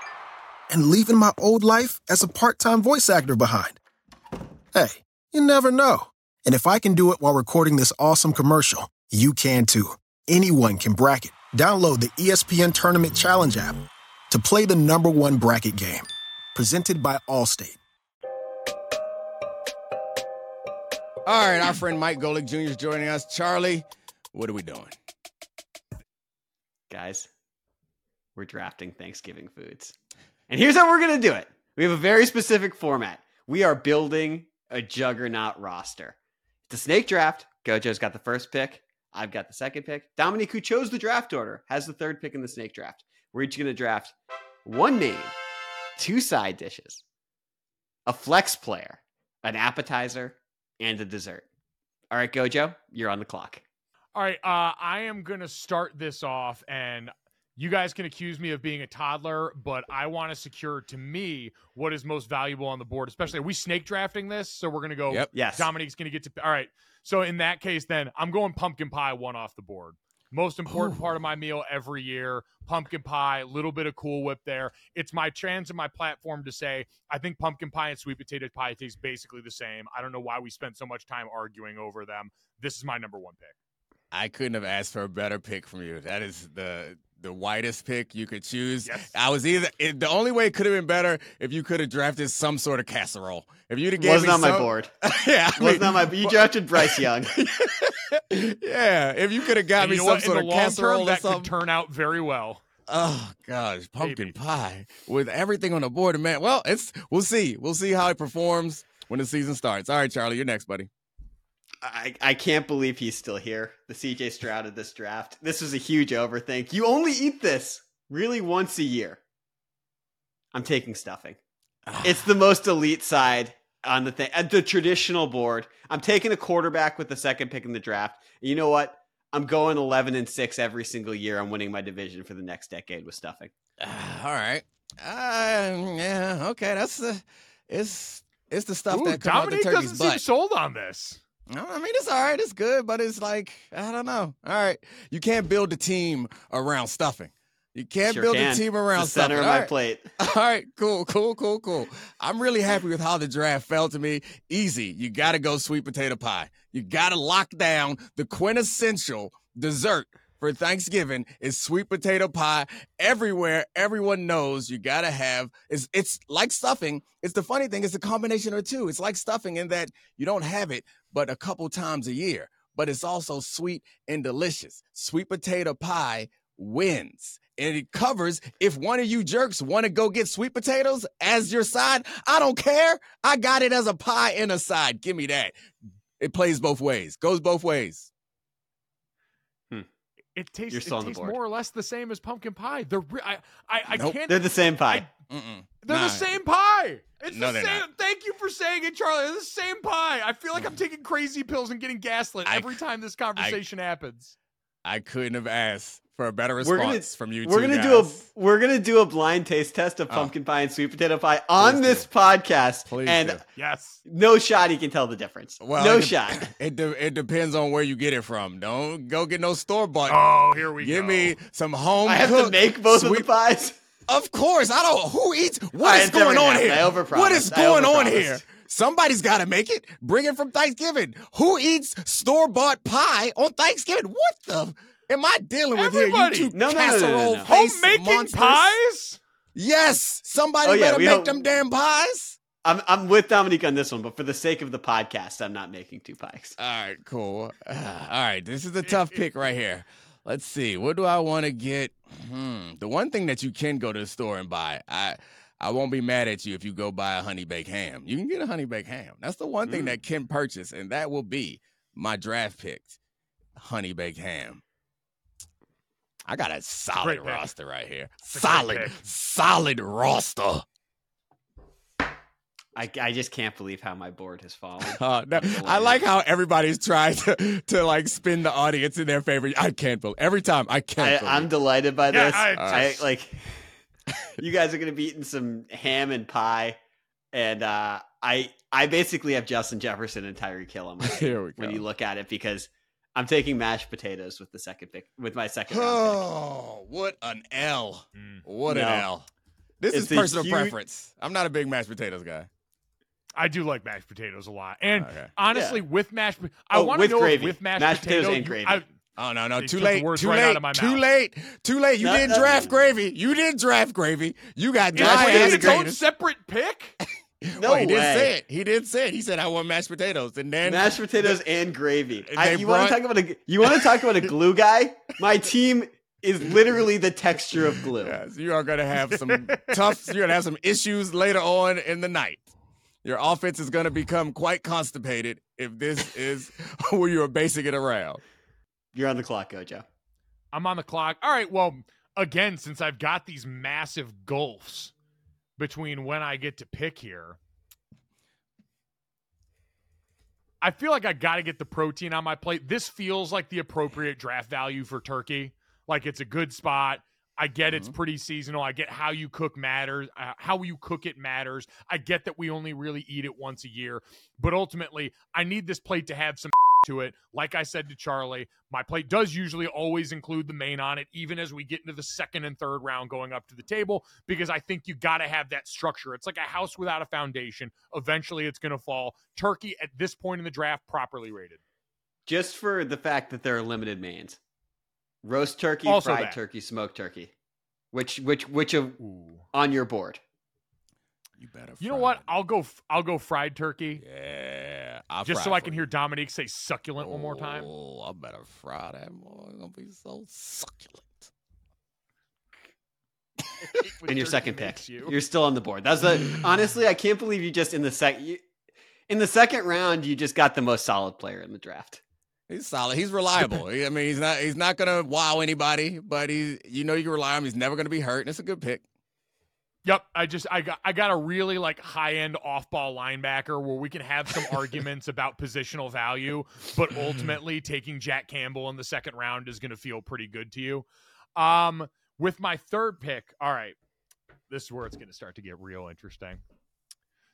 and leaving my old life as a part time voice actor behind. Hey, you never know. And if I can do it while recording this awesome commercial, you can too. Anyone can bracket. Download the ESPN Tournament Challenge app to play the number one bracket game. Presented by Allstate. All right, our friend Mike Golic Jr. is joining us. Charlie, what are we doing? Guys, we're drafting Thanksgiving foods. And here's how we're going to do it we have a very specific format. We are building a juggernaut roster. It's a snake draft. Gojo's got the first pick. I've got the second pick. Domonique, who chose the draft order, has the third pick in the snake draft. We're each going to draft one main, two side dishes, a flex player, an appetizer, and a dessert. All right, Gojo, you're on the clock. All right, uh, I am gonna start this off, and you guys can accuse me of being a toddler, but I want to secure to me what is most valuable on the board. Especially, are we snake drafting this? So we're gonna go. Yep. Yes. Domonique's gonna get to. All right. So in that case, then I'm going pumpkin pie one off the board. Most important part of my meal every year: pumpkin pie, little bit of Cool Whip there. It's my trans and my platform to say I think pumpkin pie and sweet potato pie taste basically the same. I don't know why we spent so much time arguing over them. This is my number one pick. I couldn't have asked for a better pick from you. That is the the widest pick you could choose. Yes. I was either it, the only way it could have been better if you could have drafted some sort of casserole. If you'd have gave wasn't my some- board. yeah, I Was mean, not my. You drafted Bryce Young. yeah. If you could have got And me you some what? sort of casserole term, that something. could turn out very well. Oh gosh, pumpkin Maybe. pie with everything on the board, man. Well, it's we'll see. We'll see how it performs when the season starts. All right, Charlie, you're next, buddy. I, I can't believe he's still here. The CJ Stroud of this draft. This was a huge overthink. You only eat this really once a year. I'm taking stuffing. It's the most elite side on the thing, at the traditional board. I'm taking a quarterback with the second pick in the draft. And you know what? I'm going 11 and six every single year. I'm winning my division for the next decade with stuffing. Ah, all right. Uh, yeah. Okay. That's the. It's it's the stuff Ooh, that comes out the Domonique turkey's doesn't seem sold on this. I mean it's all right. It's good, but it's like I don't know. All right, you can't build a team around stuffing. You can't Sure build can. a team around It's the center stuffing. of All my right. plate. All right, cool, cool, cool, cool. I'm really happy with how the draft fell to me. Easy. You got to go sweet potato pie. You got to lock down the quintessential dessert for Thanksgiving is sweet potato pie. Everywhere, everyone knows you got to have. It's it's like stuffing. It's the funny thing. It's a combination of two. It's like stuffing in that you don't have it but a couple times a year. But it's also sweet and delicious. Sweet potato pie wins. And it covers if one of you jerks want to go get sweet potatoes as your side. I don't care. I got it as a pie and a side. Give me that. It plays both ways, goes both ways. It tastes, You're it on the tastes board. more or less the same as pumpkin pie. They're re- I, I, I Nope. can't. They're the same pie. Mm-mm. They're Nah. the same pie. It's No, the they're same. not. Thank you for saying it, Charlie. They're the same pie. I feel like I'm taking crazy pills and getting gaslit I every time this conversation happens. I couldn't have asked for a better We're response gonna- from you. We're gonna do a guys. we're gonna do a blind taste test of Oh. pumpkin pie and sweet potato pie on Please this do. podcast, Please and do. Yes. no shot he can tell the difference. Well, no it de- shot. It de- it depends on where you get it from. Don't go get no store bought. Oh, here we Give go. Give me some home. I have to make both of the pies. Of course, I don't. Who eats? What Alright, is going on gonna here? I overpromised. What is I going on here? Somebody's got to make it. Bring it from Thanksgiving. Who eats store bought pie on Thanksgiving? What the? Am I dealing with Everybody. here? You two No, no, no, no, no, casserole no. face Homemaking monsters? pies? Yes. Somebody Oh, yeah, better we make hope- them damn pies. I'm I'm with Domonique on this one, but for the sake of the podcast, I'm not making two pies. All right, cool. all right, this is a tough pick right here. Let's see. What do I want to get? Hmm. The one thing that you can go to the store and buy, I I won't be mad at you if you go buy a honey baked ham. You can get a honey baked ham. That's the one thing Mm. that can purchase, and that will be my draft pick, honey baked ham. I got a solid great pick. roster right here. Solid, solid roster. I, I just can't believe how my board has fallen. Uh, no, I like how everybody's trying to, to like spin the audience in their favor. I can't believe every time. I can't. I, I'm delighted by Yeah, this. I- I, like you guys are gonna be eating some ham and pie, and uh, I I basically have Justin Jefferson and Tyreek Hill on my Here we go. when you look at it because I'm taking mashed potatoes with the second pick with my second round pick. Oh, what an L! Mm. What No. an L! This It's is personal huge- preference. I'm not a big mashed potatoes guy. I do like mashed potatoes a lot, and Okay. honestly, with mashed, I Oh, want to know if gravy. with mashed, Mashed potatoes potato, and you- gravy. I- Oh no, no, You too took the late, too right out late, of my too mouth. late, too late. You No, didn't no. draft gravy. You didn't draft gravy. You got Is Mashed it potatoes its and own separate pick? No oh, he did way. say it. He did say it. He said I want mashed potatoes, and then mashed potatoes and gravy. I, you want to talk about a you want to talk about a glue guy? My team is literally the texture of glue. Yes, you are gonna have some tough. You're gonna have some issues later on in the night. Your offense is gonna become quite constipated if this is who you are basing it around. You're on the clock, Gojo. I'm on the clock. All right. Well, again, since I've got these massive gulfs between when I get to pick here, I feel like I got to get the protein on my plate. This feels like the appropriate draft value for turkey. Like it's a good spot. I get it's pretty seasonal. I get how you cook matters. Uh, how you cook it matters. I get that we only really eat it once a year, but ultimately, I need this plate to have some to it. Like I said to Charlie, my plate does usually always include the main on it, even as we get into the second and third round going up to the table, because I think you got to have that structure. It's like a house without a foundation. Eventually, it's going to fall. Turkey at this point in the draft, properly rated. Just for the fact that there are limited mains. Roast turkey, Also fried that. turkey, smoked turkey. Which which which of Ooh. on your board? You better. You know what? it. I'll go. f- I'll go fried turkey, Yeah, I'll just so I can you. hear Domonique say succulent one more time. Oh, I better fry that boy. It's gonna be so succulent. When And your second pick. You. You're still on the board. That's the honestly, I can't believe you just in the sec you, in the second round you just got the most solid player in the draft. He's solid. He's reliable. I mean, he's not. He's not gonna wow anybody, but he's. You know, you can rely on him. He's never gonna be hurt. And it's a good pick. Yep, I just I got I got a really like high end off ball linebacker where we can have some arguments about positional value, but ultimately taking Jack Campbell in the second round is going to feel pretty good to you. Um, with my third pick, all right, this is where it's going to start to get real interesting.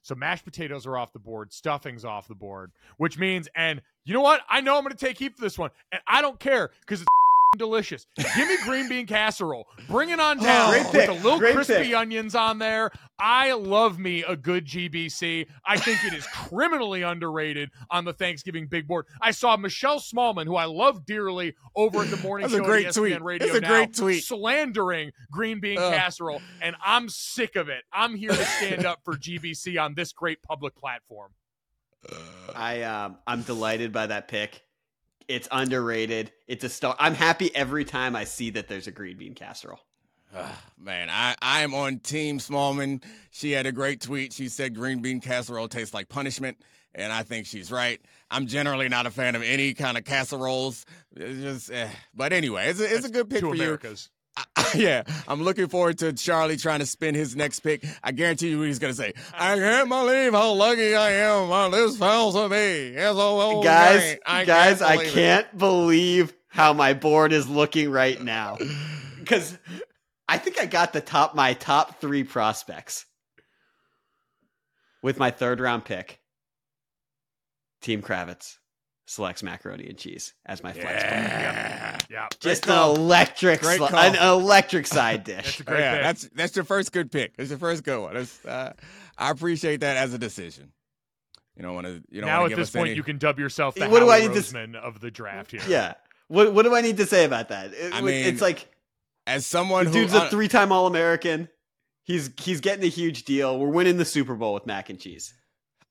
So mashed potatoes are off the board, stuffing's off the board, which means, and you know what? I know I'm going to take heat for this one, and I don't care because it's delicious. Give me green bean casserole. Bring it on down Great with pick. a little Great crispy pick. onions on there. I love me a good GBC. I think it is criminally underrated on the Thanksgiving big board. I saw Michelle Smallmon, who I love dearly, over at the morning That's a show at great ESPN tweet. Radio That's a now, great tweet. slandering green bean Ugh. casserole, and I'm sick of it. I'm here to stand up for GBC on this great public platform. I um I'm delighted by that pick. It's underrated. It's a star. I'm happy every time I see that there's a green bean casserole. Man, I, I am on Team Smallmon. She had a great tweet. She said green bean casserole tastes like punishment, and I think she's right. I'm generally not a fan of any kind of casseroles. It's just, eh. but anyway, it's a, it's a good pick Two for Americas. You. yeah, I'm looking forward to Charlie trying to spin his next pick. I guarantee you what he's gonna say. Uh-huh. I can't believe how lucky I am. on this fell to me. SOL oh, oh, guys, great. I guys, I believe it. can't believe how my board is looking right now. Because I think I got the top my top three prospects with my third round pick. Team Kravitz selects macaroni and cheese as my flex pick. Yeah. Yeah, Just an electric, Great sli- an electric side that's dish. a great yeah, pick. that's that's your first good pick. It's your first good one. Uh, I appreciate that as a decision. You don't want to. You don't now want at to give this point, any- you can dub yourself the What do I Howie need to s- Roseman of the draft here. Yeah. What what do I need to say about that? It- I it's like as someone the who dude's a three time All American. He's he's getting a huge deal. We're winning the Super Bowl with mac and cheese.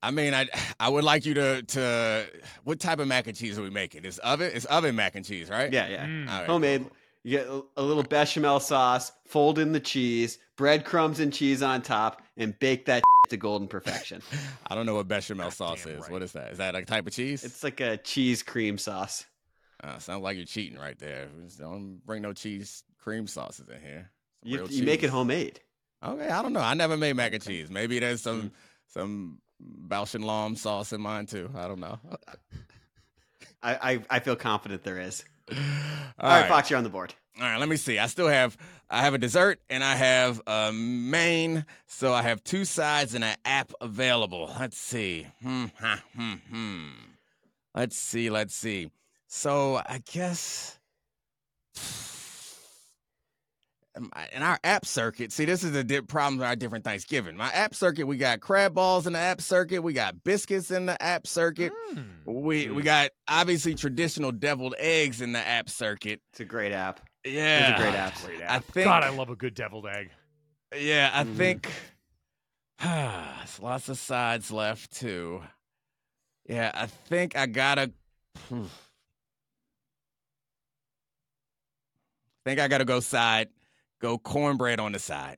I mean, I I would like you to to what type of mac and cheese are we making? It's oven. It's oven mac and cheese, right? Yeah, yeah. Mm. All right, Homemade. cool, You get a, a little bechamel sauce, fold in the cheese, breadcrumbs and cheese on top, and bake that to golden perfection. I don't know what bechamel sauce is. right. What is that? Is that a type of cheese? It's like a cheese cream sauce. uh, sounds like you're cheating right there. Don't bring no cheese cream sauces in here. You, you make it homemade. Okay, I don't know. I never made mac and cheese. Maybe there's some some Bausch and Lomb sauce in mine too. I don't know. I, I, I feel confident there is. All All right, right. Fox, you're on the board. All right, let me see. I still have I have a dessert and I have a main, so I have two sides and an app available. Let's see. Hmm, ha, hmm, hmm. Let's see. Let's see. So I guess in our app circuit, see, this is the di- problem with our different Thanksgiving. My app circuit, we got crab balls in the app circuit, we got biscuits in the app circuit, Hmm. we we got obviously traditional deviled eggs in the app circuit. It's a great app. Yeah, it's a great app. Great I app. think. God, I love a good deviled egg. Yeah, I Mhm. think there's lots of sides left too. Yeah, I think I gotta. think I gotta go side. Go cornbread on the side.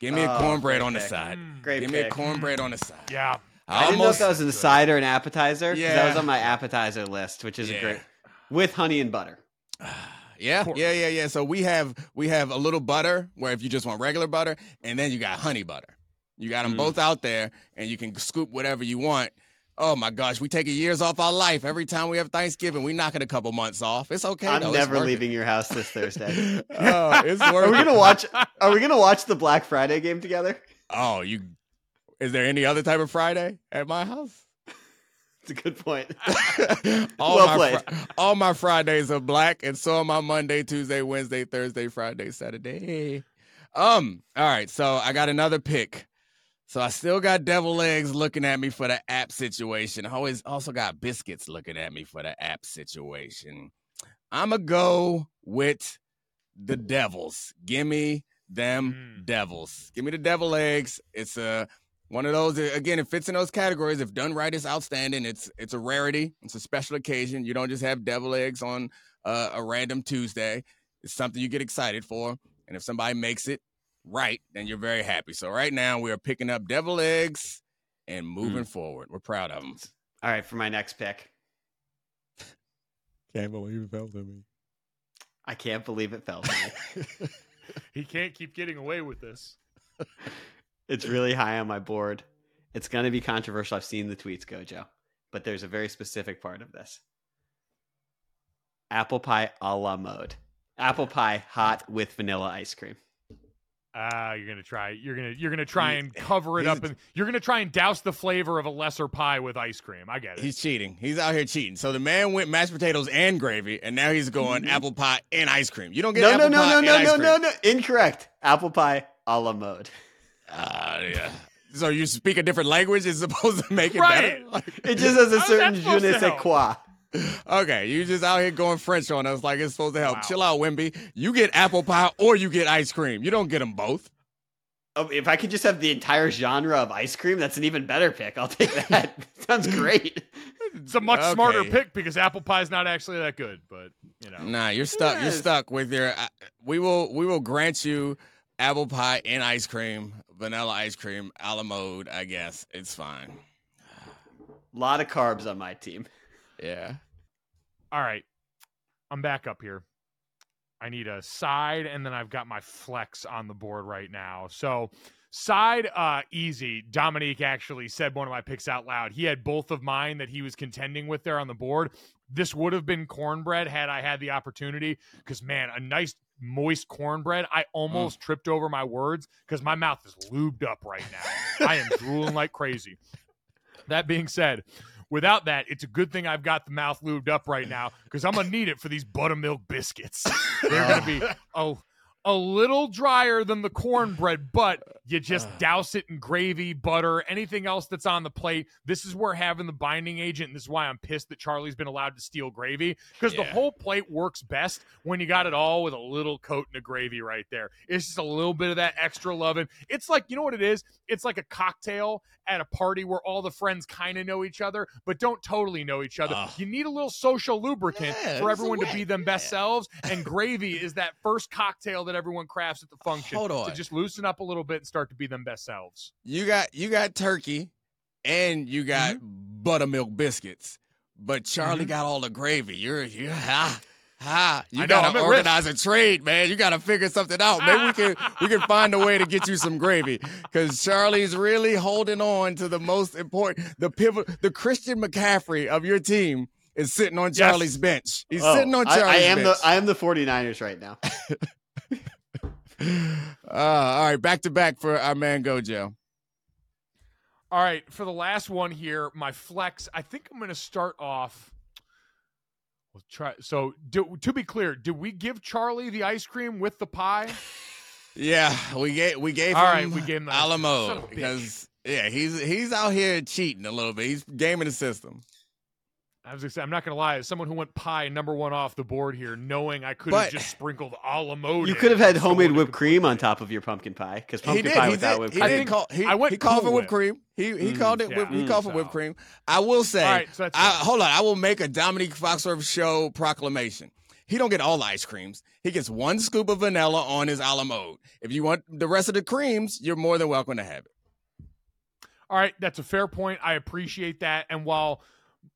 Give me a Oh, cornbread great on the pick. side. Mm. Great Give me a pick. cornbread on the side. Yeah. I didn't know if almost- that was an side or an appetizer. 'cause That was on my appetizer list, which is a Yeah. great with honey and butter. Yeah, yeah, yeah, yeah. So we have we have a little butter where if you just want regular butter, and then you got honey butter. You got them Mm. both out there, and you can scoop whatever you want. Oh my gosh, we taking years off our life every time we have Thanksgiving. We knocking a couple months off. It's okay. I'm though. Never leaving your house this Thursday. oh, it's worth Are we gonna watch? Are we gonna watch the Black Friday game together? Oh, you. Is there any other type of Friday at my house? It's a good point. all Well my played. Fri- all my Fridays are black, and so are my Monday, Tuesday, Wednesday, Thursday, Friday, Saturday. Um. All right. So I got another pick. So I still got devil eggs looking at me for the app situation. I always also got biscuits looking at me for the app situation. I'ma go with the devils. Give me them Mm. devils. Give me the devil eggs. It's a one of those again. It fits in those categories. If done right, it's outstanding. It's it's a rarity. It's a special occasion. You don't just have devil eggs on uh, a random Tuesday. It's something you get excited for. And if somebody makes it right, then you're very happy. So right now we are picking up devil eggs and moving hmm. forward. We're proud of them. All right, for my next pick, Can't believe it fell to me. I can't believe it fell to me. He can't keep getting away with this. it's really high on my board. It's gonna be controversial. I've seen the tweets, Gojo, but there's a very specific part of this. Apple pie a la mode. Apple pie hot with vanilla ice cream. Ah, you're gonna try. You're gonna you're gonna try He- and cover it he's up, and you're gonna try and douse the flavor of a lesser pie with ice cream. I get it. He's cheating. He's out here cheating. So the man went mashed potatoes and gravy, and now he's going apple pie and ice cream. You don't get Mm-hmm. No, no, apple no, pie no, and no, no, no, no. Incorrect. Apple pie a la mode. Ah, yeah. So you speak a different language is supposed to make it Right. better? Like- It just has a certain that je ne sais quoi. Okay, you just out here going French on us like it's supposed to help. Wow. Chill out, Wimby. You get apple pie or you get ice cream. You don't get them both. Oh, if I could just have the entire genre of ice cream, that's an even better pick. I'll take that. Sounds great. It's a much smarter pick because apple pie is not actually that good. But you know, Nah, you're stuck. You're stuck with your. Uh, we will. We will grant you apple pie and ice cream, vanilla ice cream, a la mode. I guess it's fine. A lot of carbs on my team. Yeah. all right, I'm back up here. I need a side, and then I've got my flex on the board right now. So side, uh, easy. Domonique actually said one of my picks out loud. He had both of mine that he was contending with there on the board. This would have been cornbread had I had the opportunity. Because man, a nice moist cornbread. I almost tripped over my words because my mouth is lubed up right now. I am drooling like crazy. That being said, without that, it's a good thing I've got the mouth lubed up right now because I'm gonna need it for these buttermilk biscuits. They're gonna be a, a little drier than the cornbread, but you just douse it in gravy, butter, anything else that's on the plate. This is where having the binding agent, and this is why I'm pissed that Charlie's been allowed to steal gravy because the whole plate works best when you got it all with a little coat and a gravy right there. It's just a little bit of that extra loving. It's like, you know what it is? It's like a cocktail at a party where all the friends kind of know each other, but don't totally know each other. Ugh. You need a little social lubricant Yeah, for everyone to be them best yeah. selves. And gravy is that first cocktail that everyone crafts at the function Hold to just loosen up a little bit and start to be them best selves. You got you got turkey, and you got Mm-hmm. buttermilk biscuits, but Charlie got all the gravy. You're you ah Ha! You I gotta at organize a trade, man. You gotta figure something out. Maybe we can we can find a way to get you some gravy. Cause Charlie's really holding on to the most important the pivot the Christian McCaffrey of your team is sitting on Yes. Charlie's bench. He's Oh, sitting on I- Charlie's I, am bench. the I am the 49ers right now. uh, all right, back to back for our man Gojo. All right, for the last one here, my flex. I think I'm going to start off. We'll try. So, do, to be clear, did we give Charlie the ice cream with the pie? Yeah, we gave we gave All him right, we gave him the- a la mode son of a bitch. because yeah, he's he's out here cheating a little bit. He's gaming the system. I was gonna say, I'm not going to lie. As someone who went pie number one off the board here, knowing I could But- have just sprinkled a la mode. You could have had homemade whipped cream on top of your pumpkin pie because He pumpkin did. pie He without did. whipped He did think call. He, I went he called Cool for whipped Whip. cream. He he Mm, called it. yeah. whip, he Mm, called for so- whipped cream. I will say. All right, so I, hold on. I will make a Domonique Foxworth show proclamation. He don't get all ice creams. He gets one scoop of vanilla on his a la mode. If you want the rest of the creams, you're more than welcome to have it. All right, that's a fair point. I appreciate that. And while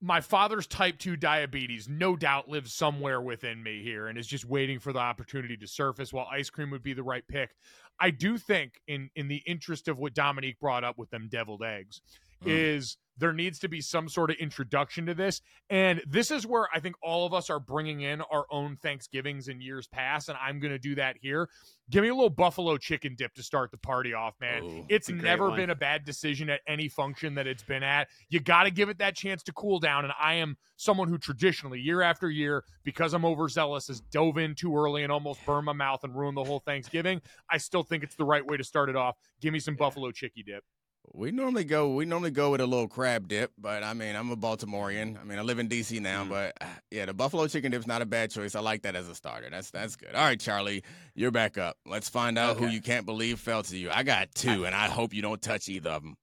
my father's type 2 diabetes no doubt lives somewhere within me here and is just waiting for the opportunity to surface while ice cream would be the right pick. I do think in in the interest of what Domonique brought up with them deviled eggs Mm. is there needs to be some sort of introduction to this and this is where I think all of us are bringing in our own Thanksgivings in years past and I'm going to do that here. Give me a little buffalo chicken dip to start the party off, man. Ooh, it's never one. been a bad decision at any function that it's been at. You got to give it that chance to cool down. And I am someone who traditionally, year after year, because I'm overzealous, has dove in too early and almost burned my mouth and ruined the whole Thanksgiving. I still think it's the right way to start it off. Give me some buffalo chicky dip. We normally go. We normally go with a little crab dip, but I mean, I'm a Baltimorean. I mean, I live in DC now, Mm. but uh, yeah, the buffalo chicken dip's not a bad choice. I like that as a starter. That's that's good. All right, Charlie, you're back up. Let's find out who you can't believe fell to you. I got two, and I hope you don't touch either of them.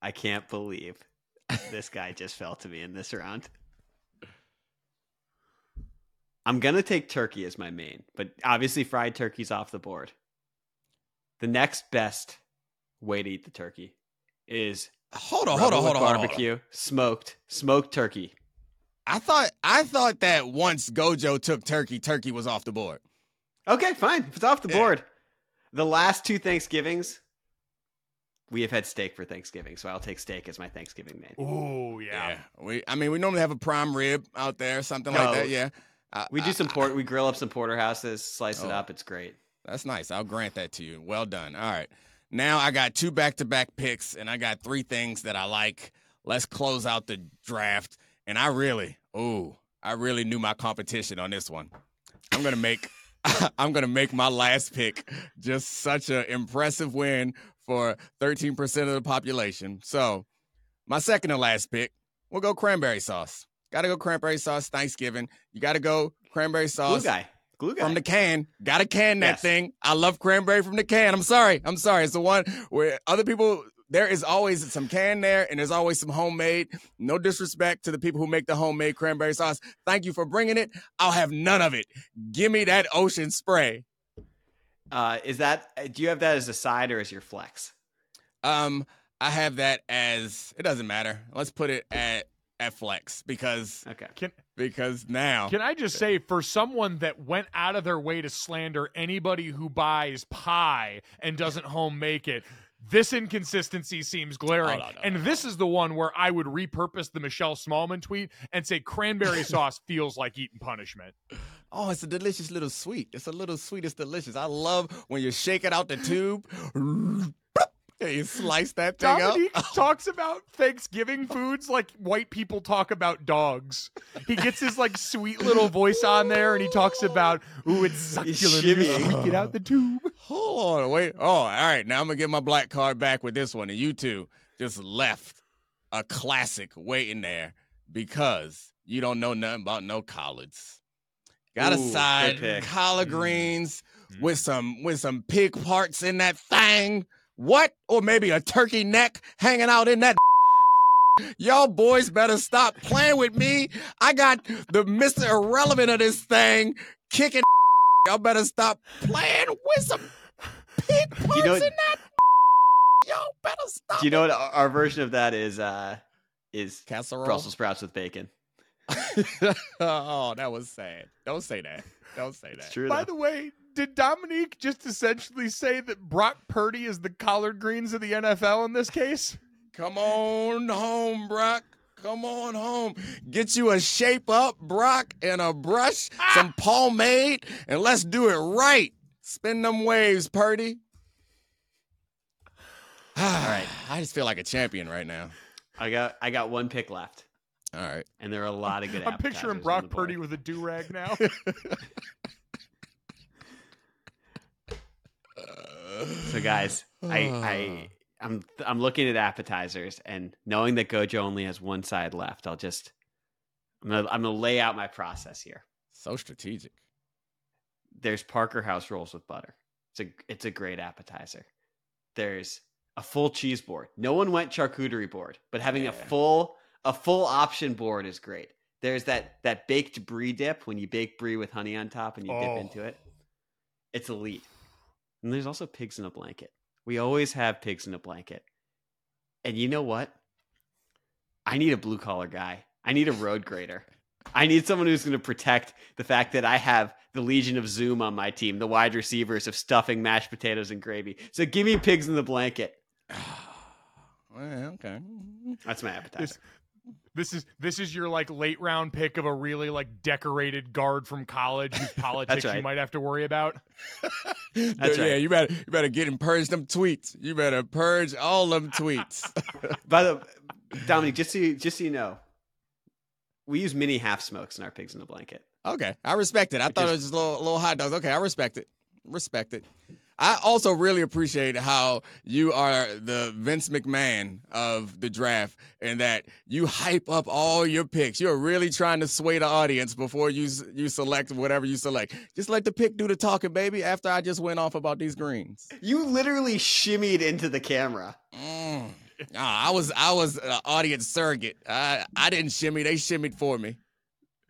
I can't believe this guy just fell to me in this round. I'm gonna take turkey as my main, but obviously fried turkey's off the board. The next best way to eat the turkey is Hold on, hold on, hold on, hold on. barbecue, smoked, smoked turkey. I thought I thought that once Gojo took turkey, turkey was off the board. Okay, fine. If it's off the Yeah. board. The last two Thanksgivings, we have had steak for Thanksgiving, so I'll take steak as my Thanksgiving main. Oh yeah. We, I mean, we normally have a prime rib out there, something No. like that. Yeah. I- We do I- some I- port. We grill up some porterhouses, slice it Oh. up. It's great. That's nice. I'll grant that to you. Well done. All right. Now I got two back to back picks and I got three things that I like. Let's close out the draft. And I really, ooh, I really knew my competition on this one. I'm gonna make I'm gonna make my last pick just such an impressive win for 13% of the population. So my second and last pick, we'll go cranberry sauce. Gotta go cranberry sauce, Thanksgiving. You gotta go cranberry sauce guy. Glue guy. from the can. Gotta can that Yes. thing. I love cranberry from the can. I'm sorry. I'm sorry. It's the one where other people there is always some can there and there's always some homemade. No disrespect to the people who make the homemade cranberry sauce. Thank you for bringing it. I'll have none of it. Give me that ocean spray. uh, is that? Do you have that as a side or as your flex? Um, I have that as it doesn't matter. Let's put it at at flex because Okay. Can because now Can I just say, for someone that went out of their way to slander anybody who buys pie and doesn't home make it, this inconsistency seems glaring. Oh, no, no, and no, this is the one where I would repurpose the Michelle Smallmon tweet and say cranberry sauce feels like eating punishment. Oh, it's a delicious little sweet. It's a little sweet. It's delicious. I love when you shake it out the tube. And you slice that thing Domonique up. talks about Thanksgiving foods like white people talk about dogs. He gets his like sweet little voice on there and he talks about, ooh, it's succulent. and you shimmying. Squeak out the tube. Hold on, wait. Oh, all right. Now I'm gonna get my black card back with this one, and you two just left a classic waiting there because you don't know nothing about no collards. Got a Ooh, side pick. collard Mm. greens Mm. with some with some pig parts in that thing. What? Or maybe a turkey neck hanging out in that. Y'all boys better stop playing with me. I got the Mr. Irrelevant of this thing kicking. Y'all better stop playing with some pig parts You know- in that. Y'all better stop. Do you know what our, version of that is? Uh, is Casserole. Brussels sprouts with bacon. oh, that was sad. Don't say that. Don't say that. It's true. By though. the way, did Domonique just essentially say that Brock Purdy is the collard greens of the NFL in this case? Come on home, Brock. Come on home. Get you a shape up, Brock, and a brush, ah! some pomade, and let's do it right. Spin them waves, Purdy. All right. I just feel like a champion right now. I got I got one pick left, All right. and there are a lot of good. I'm picturing Brock. Purdy with a do rag now. So guys, I I I'm I'm looking at appetizers and knowing that Gojo only has one side left, I'll just I'm gonna I'm gonna lay out my process here. So strategic. There's Parker House rolls with butter. It's a it's a great appetizer. There's a full cheese board. No one went charcuterie board, but having a full a full option board is great. There's that that baked brie dip when you bake brie with honey on top and you Oh. dip into it. It's elite. And there's also pigs in a blanket. We always have pigs in a blanket. And you know what? I need a blue collar guy. I need a road grader. I need someone who's going to protect the fact that I have the Legion of Zoom on my team, the wide receivers of stuffing, mashed potatoes, and gravy. So give me pigs in the blanket. Well, okay. That's my appetizer. This is this is your like late round pick of a really like decorated guard from college whose politics you might have to worry about. That's yeah, right. you better you better get and purge them tweets. You better purge all them tweets. By the Dominic, just so you, just so you know, we use mini half smokes in our pigs in the blanket. okay, I respect it. I Which thought is- it was just little little hot dogs. Okay, I respect it. Respect it. I also really appreciate how you are the Vince McMahon of the draft, and that you hype up all your picks. You're really trying to sway the audience before you you select whatever you select. Just let the pick do the talking, baby. After I just went off about these greens. You literally shimmied into the camera. Mm. Nah, I was I was uh, audience surrogate. I I didn't shimmy; they shimmied for me.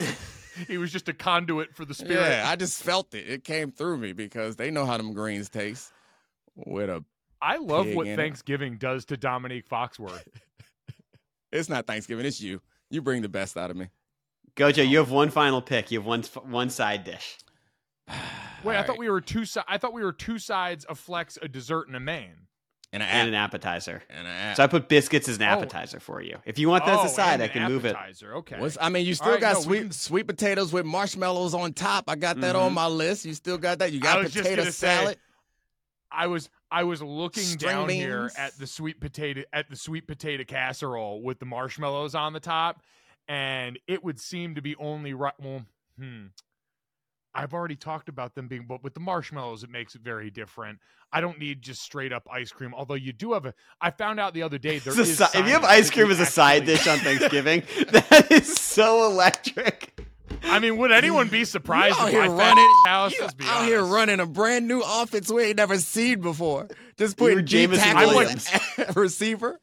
He was just a conduit for the spirit. Yeah, I just felt it. It came through me because they know how them greens taste. With a, I love Pig what in it. Thanksgiving does to Domonique Foxworth. it's not Thanksgiving. It's you. You bring the best out of me. Gojo, you have one final pick. You have one one side dish. Wait, I All thought we were two. Si- I thought we were two sides: a flex, a dessert, and a main. And an and an appetizer. and an app. So I put biscuits as an Oh. appetizer for you. If you want that oh, as a side, and I an can move it. Okay. What's, I mean, you still right, got no, sweet can- sweet potatoes with marshmallows on top. I got that on Mhm. my list. You still got that. You got was potato gonna say, salad. I was I was looking String down here at the sweet potato at the sweet potato casserole with the marshmallows on the top, and it would seem to be only right. Well, hmm. I've already talked about them being, but with the marshmallows, it makes it very different. I don't need just straight up ice cream. Although you do have a, I found out the other day there It's a is si- if you have ice cream you as a side dish on Thanksgiving, that is so electric. I mean, would anyone be surprised You out if here I found running, house? you Let's out here running a brand new offense we ain't never seen before. Just putting deep Jameson tackle Williams. at receiver.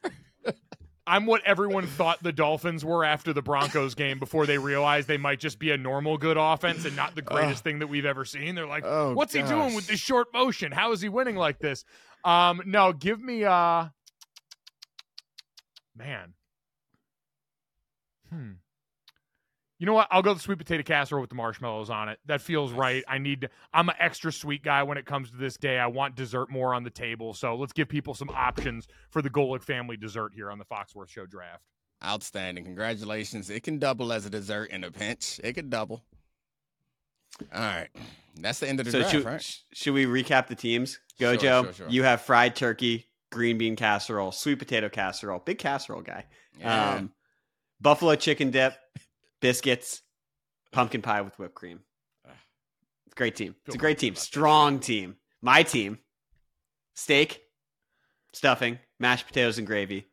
I'm what everyone thought the Dolphins were after the Broncos game before they realized they might just be a normal good offense and not the greatest thing that we've ever seen. They're like, Oh, what's he doing with this short motion? How is he winning like this? Um, no, give me uh man. Hmm. You know what? I'll go the sweet potato casserole with the marshmallows on it. That feels right. I need. I'm an extra sweet guy when it comes to this day. I want dessert more on the table. So let's give people some options for the Golic family dessert here on the Foxworth Show draft. Outstanding. Congratulations. It can double as a dessert in a pinch. It could double. All right. That's the end of the So draft, should, right? should we recap the teams? Sure, Gojo, sure, sure. you have fried turkey, green bean casserole, sweet potato casserole, big casserole guy. Yeah. Um, buffalo chicken dip, biscuits, pumpkin pie with whipped cream. It's a great team. It's a great team. Strong team. My team. Steak, stuffing, mashed potatoes and gravy,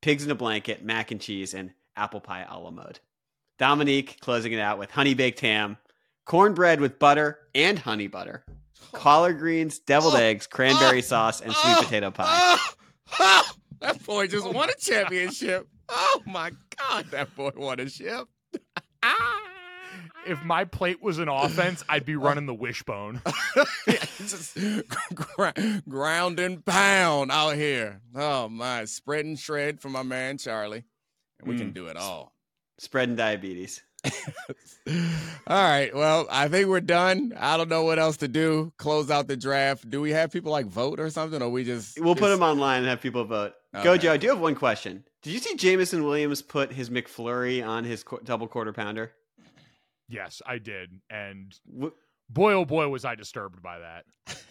pigs in a blanket, mac and cheese, and apple pie a la mode. Domonique closing it out with honey baked ham, cornbread with butter and honey butter, collard greens, deviled Oh, eggs, cranberry oh, sauce, and sweet Oh, potato pie. Oh, oh, that boy just won a championship. Oh my God, that boy won a ship. If my plate was an offense, I'd be running the wishbone. just gr- ground and pound out here. Oh my, spread and shred for my man Charlie, and we can Mm. do it all. Spreading diabetes. All right. Well, I think we're done. I don't know what else to do. Close out the draft. Do we have people like vote or something, or we just We'll put them online and have people vote. Okay. Gojo, I do have one question. Did you see Jameson Williams put his McFlurry on his qu- double quarter pounder? Yes, I did. And Wh- boy, oh boy, was I disturbed by that.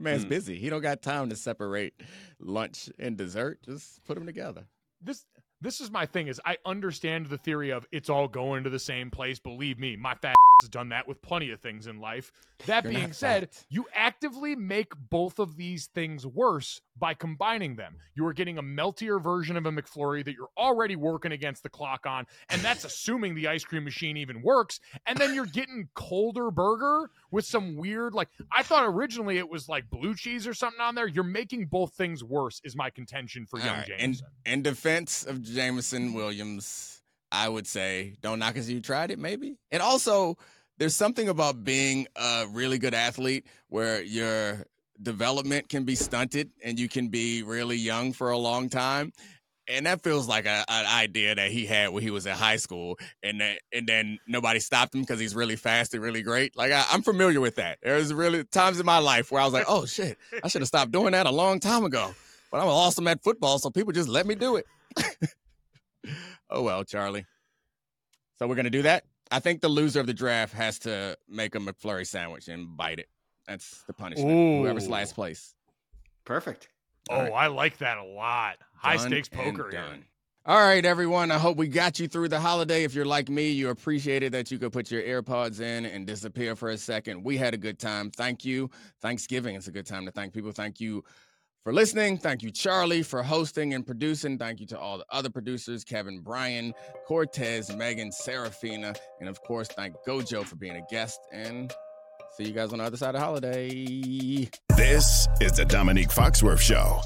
Man's Hmm. busy. He don't got time to separate lunch and dessert. Just put them together. This this is my thing is I understand the theory of it's all going to the same place. Believe me, my fat has done that with plenty of things in life. That You're being said, you actively make both of these things worse by combining them. You are getting a meltier version of a McFlurry that you're already working against the clock on, and that's assuming the ice cream machine even works. And then you're getting colder burger with some weird like I thought originally it was like blue cheese or something on there. You're making both things worse is my contention for All young right, in, Jameson. in defense of Jameson Williams, I would say don't knock us. You tried it, maybe. And also, there's something about being a really good athlete where your development can be stunted and you can be really young for a long time. And that feels like a, an idea that he had when he was in high school, and then and then nobody stopped him because he's really fast and really great. Like I, I'm familiar with that. There's really times in my life where I was like, "Oh shit, I should have stopped doing that a long time ago." But I'm awesome at football, so people just let me do it. oh well, Charlie. So we're gonna do that. I think the loser of the draft has to make a McFlurry sandwich and bite it. That's the punishment. Whoever's last place. Perfect. Oh, All right. I like that a lot. High Done stakes poker here. done. All right, everyone. I hope we got you through the holiday. If you're like me, you appreciated that you could put your AirPods in and disappear for a second. We had a good time. Thank you. Thanksgiving is a good time to thank people. Thank you for listening. Thank you, Charlie, for hosting and producing. Thank you to all the other producers Kevin, Brian, Cortez, Megan, Serafina, and of course, thank Gojo for being a guest. And see you guys on the other side of holiday. This is the Domonique Foxworth Show.